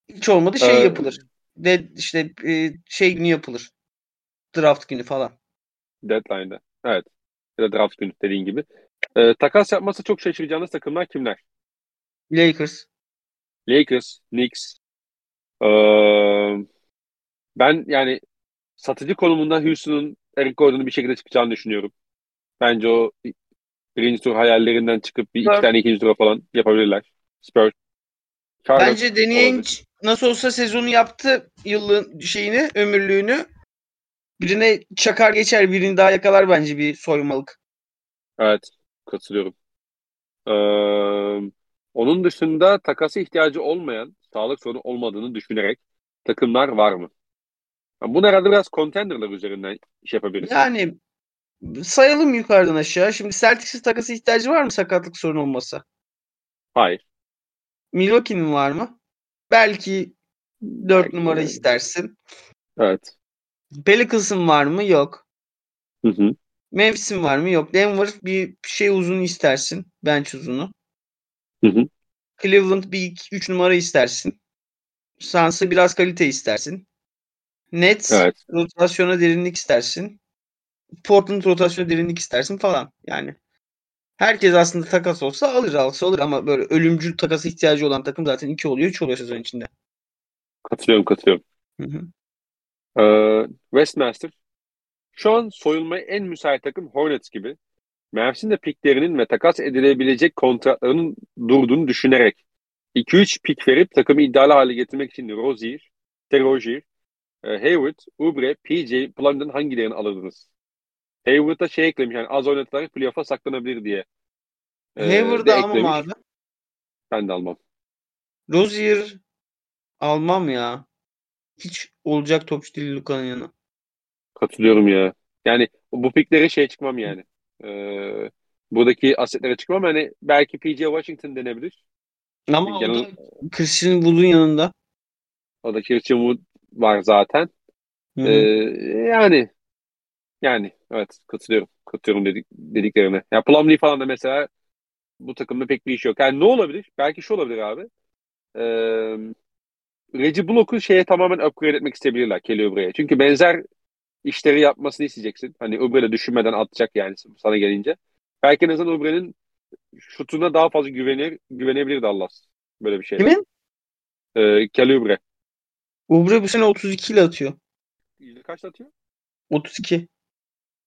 Hiç olmadı şey Ee, yapılır. De işte e, şey günü yapılır. Draft günü falan. Deadline'da. Evet. Ya da draft günü dediğin gibi. Ee, takas yapması çok şaşıracağınız takımlar kimler? Lakers. Lakers, Knicks. Ee, ben yani satıcı konumunda Houston'un Eric Gordon'un bir şekilde çıkacağını düşünüyorum. Bence o birinci tur hayallerinden çıkıp bir iki tane ikinci tura falan yapabilirler. Spurs. Charlotte Bence Danny. Ainge nasıl olsa sezonu yaptı yılın şeyini, ömürlüğünü. Birine çakar geçer, birini daha yakalar bence bir soymalık. Evet, katılıyorum. Ee, onun dışında takası ihtiyacı olmayan, sağlık sorunu olmadığını düşünerek takımlar var mı? Bunu herhalde biraz contenderlar üzerinden iş yapabiliriz. Yani sayalım yukarıdan aşağı. Şimdi Celtics'in takası ihtiyacı var mı sakatlık sorunu olmasa? Hayır. Milwaukee'nin var mı? Belki 4 Belki numara yani. istersin. Evet. Pelicans'ın var mı? Yok. Hı hı. Memphis'in var mı? Yok. Denver bir şey uzun istersin. Bench uzunu. Hı hı. Cleveland bir 3 numara istersin. Suns'a biraz kalite istersin. Nets Evet. rotasyona derinlik istersin. Portland rotasyona derinlik istersin falan. Yani herkes aslında takas olsa alır alsa alır ama böyle ölümcül takas ihtiyacı olan takım zaten 2 oluyor 3 oluyor sezon içinde. Katılıyorum, katılıyorum. Hı hı. Ee, Westmaster Şu an soyulmaya en müsait takım Hornets gibi. Mavs'in piklerinin ve takas edilebilecek kontratlarının durduğunu düşünerek 2-3 pik verip takımı iddialı hale getirmek için Rozier, Terozier, e, Hayward, Ubre, PJ, Plumlee'den hangilerini alırdınız? Hayward'a şey eklemiş yani az oynatılarak playoff'a saklanabilir diye. Ee, Hayward'ı almam abi. Ben de almam. Rozier almam ya. Hiç olacak topçu değil Luka'nın yanına. Katılıyorum ya. Yani bu piklere şey çıkmam yani. Ee, buradaki asetlere çıkmam. Hani belki PJ Washington denebilir. Ama Genel... o da Christian Wood'un yanında. O da Christian Wood var zaten. Ee, yani yani evet katılıyorum. Katılıyorum dedik, dediklerine. Ya Plumlee falan da mesela bu takımda pek bir iş yok. Yani ne olabilir? Belki şu olabilir abi. Ee, Reggie Block'u şeye tamamen upgrade etmek isteyebilirler Kelly Oubre'ye. Çünkü benzer işleri yapmasını isteyeceksin. Hani Ubre'yle düşünmeden atacak yani sana gelince. Belki en azından Ubre'nin şutuna daha fazla güvenir, güvenebilir Dallas. Böyle bir şey. Kimin? Ee, Kelly Oubre. Oubre bu sene 32 ile atıyor. Yüzde kaç atıyor? 32.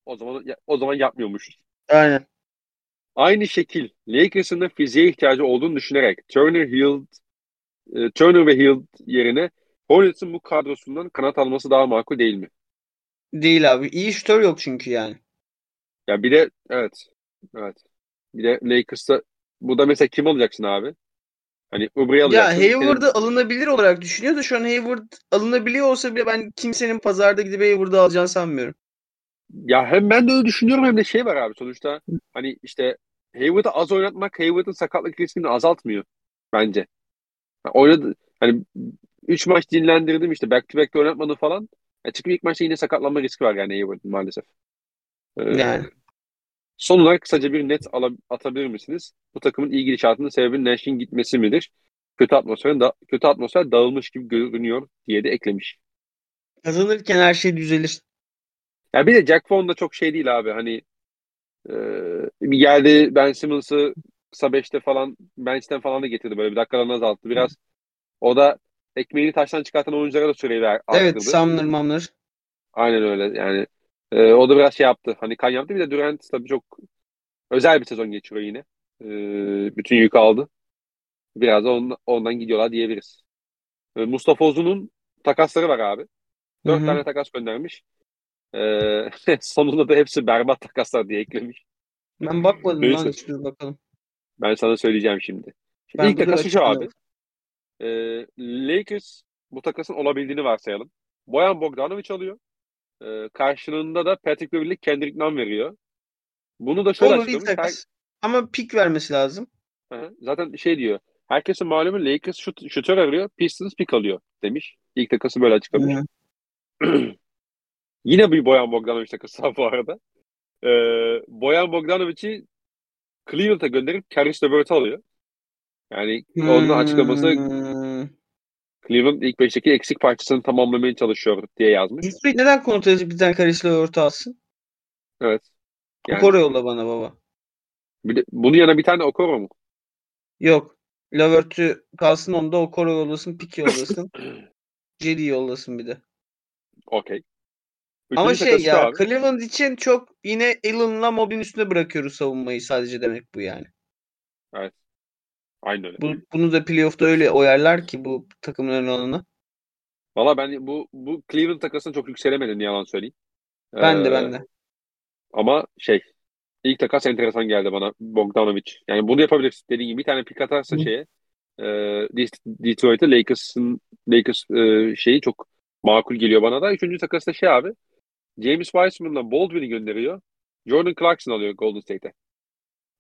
O zaman o zaman yapmıyormuşuz. Aynen. Aynı şekil Lakers'ın da fiziğe ihtiyacı olduğunu düşünerek Turner Hill e, Turner ve Hill yerine Hornets'ın bu kadrosundan kanat alması daha makul değil mi? Değil abi. İyi şutör yok çünkü yani. Ya bir de evet. Evet. Bir de Lakers'ta bu da mesela kim alacaksın abi? Hani Ubre'yi alacaksın. Ya Hayward'ı senin... alınabilir olarak düşünüyor da şu an Hayward alınabiliyor olsa bile ben kimsenin pazarda gidip Hayward'ı alacağını sanmıyorum. Ya hem ben de öyle düşünüyorum hem de şey var abi sonuçta hani işte Hayward'ı az oynatmak Hayward'ın sakatlık riskini azaltmıyor bence. Yani oynadı hani 3 maç dinlendirdim işte back to back'te oynatmadı falan. Ya çıkıp ilk maçta yine sakatlanma riski var yani Hayward'ın maalesef. Ee, yani. Son olarak kısaca bir net atabilir misiniz? Bu takımın iyi gidişatının sebebi Nash'in gitmesi midir? Kötü atmosferin da kötü atmosfer dağılmış gibi görünüyor diye de eklemiş. Kazanırken her şey düzelir. Ya bir de Jack Vaughn da çok şey değil abi. Hani e, bir geldi Ben Simmons'ı kısa beşte falan bench'ten falan da getirdi böyle bir dakikalarını azalttı. Biraz o da ekmeğini taştan çıkartan oyunculara da süreyi ver, Evet Sumner Mamner. Aynen öyle yani. E, o da biraz şey yaptı. Hani kan yaptı. Bir de Durant tabii çok özel bir sezon geçiriyor yine. E, bütün yük aldı. Biraz da ondan, ondan gidiyorlar diyebiliriz. E, Mustafa Ozun'un takasları var abi. Dört tane takas göndermiş. Ee, sonunda da hepsi berbat takaslar diye eklemiş. Ben bakmadım Neyse. lan hiçbir bakalım. Ben sana söyleyeceğim şimdi. şimdi ben ilk takası şu abi. Ee, Lakers bu takasın olabildiğini varsayalım. Boyan Bogdanovic alıyor. Ee, karşılığında da Patrick Beverly Kendrick Nunn veriyor. Bunu da şöyle açıklamış. Her... Ama pik vermesi lazım. Hı, zaten şey diyor. Herkesin malumu Lakers şut, şutör arıyor. Pistons pik alıyor demiş. İlk takası böyle açıklamış. Yine bir Boyan Bogdanovic takası bu arada. Ee, Boyan Bogdanovic'i Cleveland'a gönderip Caris LeVert'ı alıyor. Yani hmm. onun açıklaması Cleveland ilk beşteki eksik parçasını tamamlamaya çalışıyor diye yazmış. Detroit neden kontrol edip bir tane Caris LeVert'ı alsın? Evet. Yani, Okoro yolla bana baba. Bir de, bunun yanına bir tane Okoro mu? Yok. Levert'ü kalsın onda Okoro yollasın, Piki yollasın. Jedi yollasın bir de. Okey. Ama şey ya abi. Cleveland için çok yine Allen'la Mobley'in üstüne bırakıyoruz savunmayı sadece demek bu yani. Evet. Aynen öyle. Bu, bunu da playoff'ta öyle oyarlar ki bu takımın ön alanı. Valla ben bu bu Cleveland takasını çok yükselemedim yalan söyleyeyim. Ben ee, de ben de. Ama şey ilk takas enteresan geldi bana Bogdanovic. Yani bunu yapabilirsin. Dediğin gibi bir tane pik atarsa Hı. şeye e, Detroit'e Lakers'ın Lakers e, şeyi çok makul geliyor bana da. Üçüncü takas da şey abi James Wiseman'la Baldwin'i gönderiyor. Jordan Clarkson alıyor Golden State'e.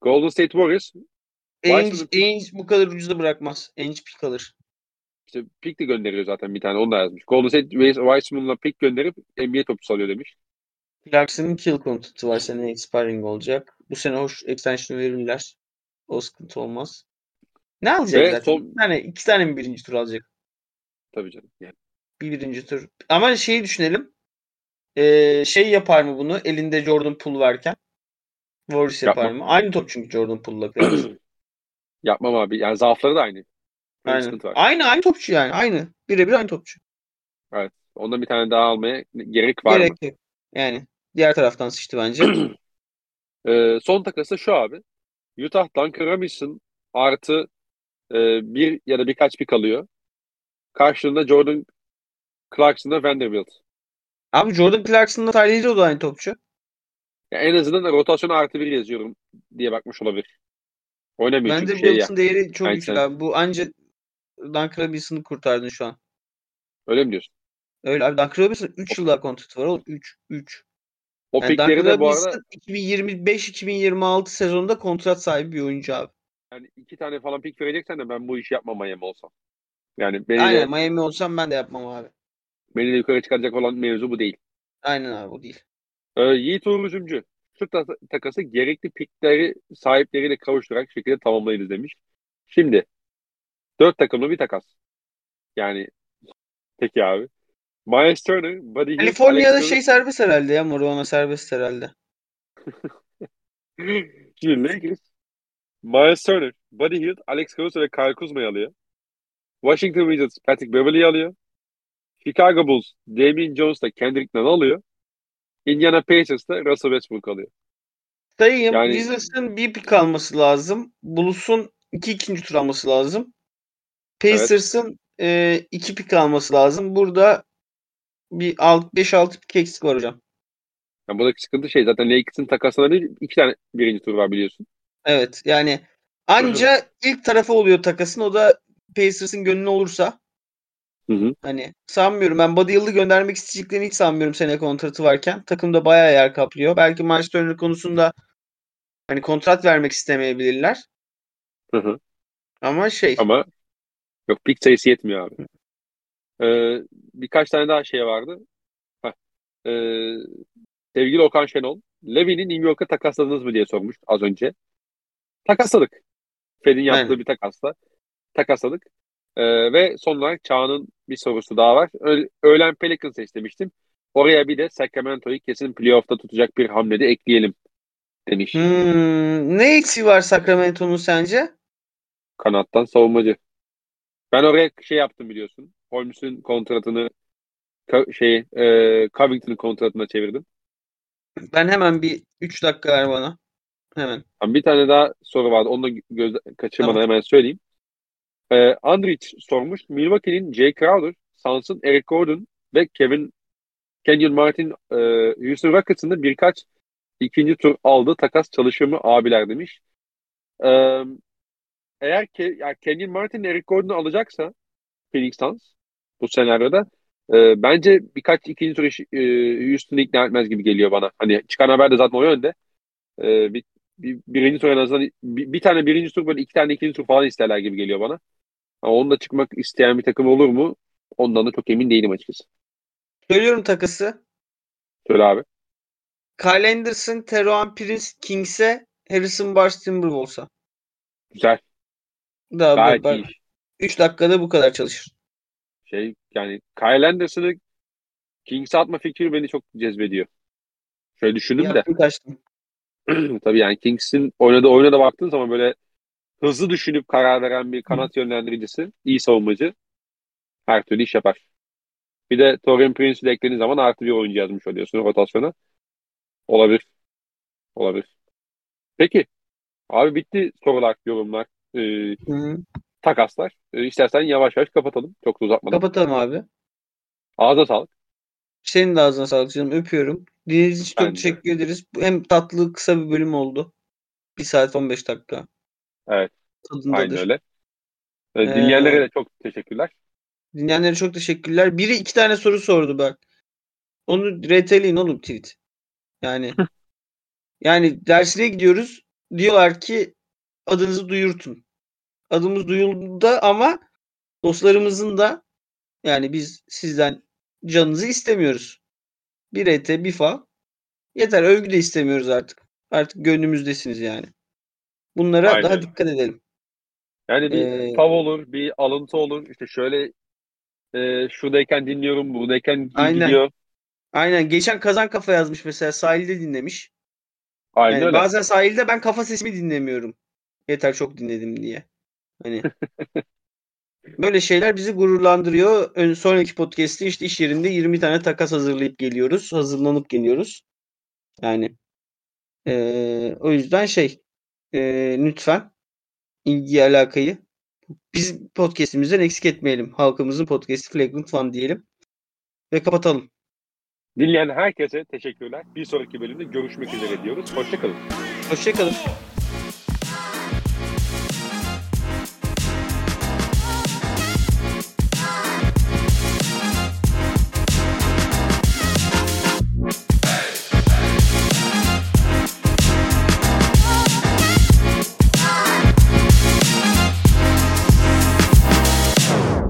Golden State Warriors Ainge, Ainge bu kadar ucuza bırakmaz. Ainge pick alır. İşte pick de gönderiyor zaten bir tane. Onu da yazmış. Golden State Wiseman'la pick gönderip NBA topçusu alıyor demiş. Clarkson'ın kill kontratı var. Sene expiring olacak. Bu sene hoş extension verirler. O sıkıntı olmaz. Ne alacak Ve zaten? Son... Tane, iki tane mi birinci tur alacak? Tabii canım. Yani. Bir birinci tur. Ama şeyi düşünelim. Ee, şey yapar mı bunu elinde Jordan Poole varken? Warriors yapar Yapma. mı? Aynı top çünkü Jordan Poole'la. Yapmam abi. Yani zaafları da aynı. Aynen. Aynı aynı topçu yani. Aynı. Birebir aynı topçu. Evet. Ondan bir tane daha almaya gerek var gerek mı? Yok. Yani diğer taraftan sıçtı bence. Ee, son takası şu abi. Utah Duncan Robinson artı e, bir ya da birkaç pik alıyor. Karşılığında Jordan Clarkson'da Vanderbilt. Abi Jordan Clarkson'la Tyler Hero da aynı topçu. Ya en azından rotasyona artı bir yazıyorum diye bakmış olabilir. Oynamıyor çünkü şey ya. Vanderbilt'in değeri çok Aynen. yüksek abi. Bu anca Duncan Robinson'ı kurtardın şu an. Öyle mi diyorsun? Öyle abi Duncan Robinson 3 yıl daha kontratı var oğlum. 3. 3. O Yani pikleri Duncan de bu arada Robinson 2025-2026 sezonunda kontrat sahibi bir oyuncu abi. yani iki tane falan pik vereceksen de ben bu işi yapmam Miami olsam. Yani beni de, Aynen Miami olsam ben de yapmam abi. Beni de yukarı çıkaracak olan mevzu bu değil. Aynen abi o değil. Ee, Yiğit Uğur Üzümcü. Şu ta- takası gerekli pikleri sahipleriyle kavuşturarak şekilde tamamlayınız demiş. Şimdi dört takımlı bir takas. Yani peki abi. Miles Turner, Buddy Hield, Kaliforniya'da Alex şey serbest herhalde ya. Morona serbest herhalde. Şimdi Lakers Miles Turner, Buddy Hield, Alex Caruso ve Kyle Kuzma'yı alıyor. Washington Wizards Patrick Beverley'i alıyor. Chicago Bulls Damian Jones da Kendrick Nunn alıyor. Indiana Pacers da Russell Westbrook alıyor. Sayayım. Yani- Wizards'ın bir pik alması lazım. Bulls'un iki ikinci tur alması lazım. Pacers'ın e, iki pik alması lazım. Burada bir 5-6 pik eksik var hocam. Yani buradaki sıkıntı şey zaten Lakers'ın takasına değil iki tane birinci tur var biliyorsun. Evet yani anca ilk tarafı oluyor takasın. O da Pacers'ın gönlü olursa. Hı hı. Hani sanmıyorum. Ben Hield'ı göndermek isteyeceklerini hiç sanmıyorum sene kontratı varken. Takımda bayağı yer kaplıyor. Belki Miles Turner konusunda hani kontrat vermek istemeyebilirler. Hı hı. Ama şey Ama yok pik sayısı yetmiyor abi. Ee, birkaç tane daha şey vardı. Heh. Ee, sevgili Okan Şenol, Levy'ni New York'a takasladınız mı diye sormuş az önce. Takasladık. Fed'in yaptığı Aynen. bir takasla. Takasladık. Ee, ve son olarak Çağan'ın bir sorusu daha var. Ö- öğlen Pelicans'ı istemiştim. Oraya bir de Sacramento'yu kesin playoff'ta tutacak bir hamle de ekleyelim demiş. Hmm, ne eksiği var Sacramento'nun sence? Kanattan savunmacı. Ben oraya şey yaptım biliyorsun. Holmes'un kontratını şey e, Covington'ın kontratına çevirdim. Ben hemen bir 3 dakika ver bana. Hemen. Bir tane daha soru vardı. Onu da göz kaçırmadan Tamam. hemen söyleyeyim. Ee, Andrich sormuş. Milwaukee'nin Jay Crowder, Suns'ın Eric Gordon ve Kevin Kenyon Martin e, Houston Rockets'ın birkaç ikinci tur aldığı takas çalışır mı abiler demiş. Ee, eğer ke, yani Kenyon Martin Eric Gordon'u alacaksa Phoenix Suns bu senaryoda e, bence birkaç ikinci tur e, Houston'u ikna etmez gibi geliyor bana. Hani çıkan haber de zaten o yönde. E, bir, bir, birinci tur en azından bir, bir tane birinci tur böyle iki tane ikinci tur falan isterler gibi geliyor bana. Ama onun da çıkmak isteyen bir takım olur mu? Ondan da çok emin değilim açıkçası. Söylüyorum takası. Söyle abi. Kyle Anderson, Teron Prince, Kings'e Harrison Barnes Timberwolves'a. Güzel. Daha Gayet bak, iyi iş. 3 dakikada bu kadar çalışır. Şey yani Kyle Anderson'ı Kings'e atma fikri beni çok cezbediyor. Şöyle düşündüm de. Yaktım kaçtım. Tabii yani Kings'in oynadığı oyuna da baktığın zaman böyle hızlı düşünüp karar veren bir kanat yönlendiricisi, iyi savunmacı her türlü iş yapar. Bir de Torian Prince'i de eklediğin zaman artı bir oyuncu yazmış oluyorsun rotasyona. Olabilir. Olabilir. Peki. Abi bitti sorular, yorumlar, e, Hı. takaslar. E, istersen yavaş yavaş kapatalım. Çok da uzatmadan. Kapatalım abi. Ağza sağlık. Senin de ağzına sağlık canım. Öpüyorum. Dinlediğiniz için çok teşekkür ederiz. Hem tatlı kısa bir bölüm oldu. 1 saat 15 dakika. Evet. Tadındadır. Aynen öyle. Ee, dinleyenlere de çok teşekkürler. Dinleyenlere çok teşekkürler. Biri iki tane soru sordu bak. Onu reteleyin oğlum tweet. Yani yani dersine gidiyoruz. Diyorlar ki adınızı duyurtun. Adımız duyuldu ama dostlarımızın da yani biz sizden canınızı istemiyoruz. Bir ete bir fa. Yeter övgü de istemiyoruz artık. Artık gönlümüzdesiniz yani. Bunlara Aynen daha dikkat edelim. Yani bir Ee, fav olur, bir alıntı olur. İşte şöyle e, şuradayken dinliyorum, buradayken Aynen. gidiyor. Aynen. Geçen Kazan Kafa yazmış mesela sahilde dinlemiş. Aynen Yani öyle. bazen sahilde ben kafa sesimi dinlemiyorum. Yeter çok dinledim diye. Hani böyle şeyler bizi gururlandırıyor. Ön sonraki podcast'te işte iş yerinde 20 tane takas hazırlayıp geliyoruz. Hazırlanıp geliyoruz. Yani e, o yüzden şey e, lütfen ilgi alakayı biz podcast'imizden eksik etmeyelim. Halkımızın podcast'i Flagrant One diyelim. Ve kapatalım. Dinleyen herkese teşekkürler. Bir sonraki bölümde görüşmek üzere diyoruz. Hoşçakalın. Hoşçakalın.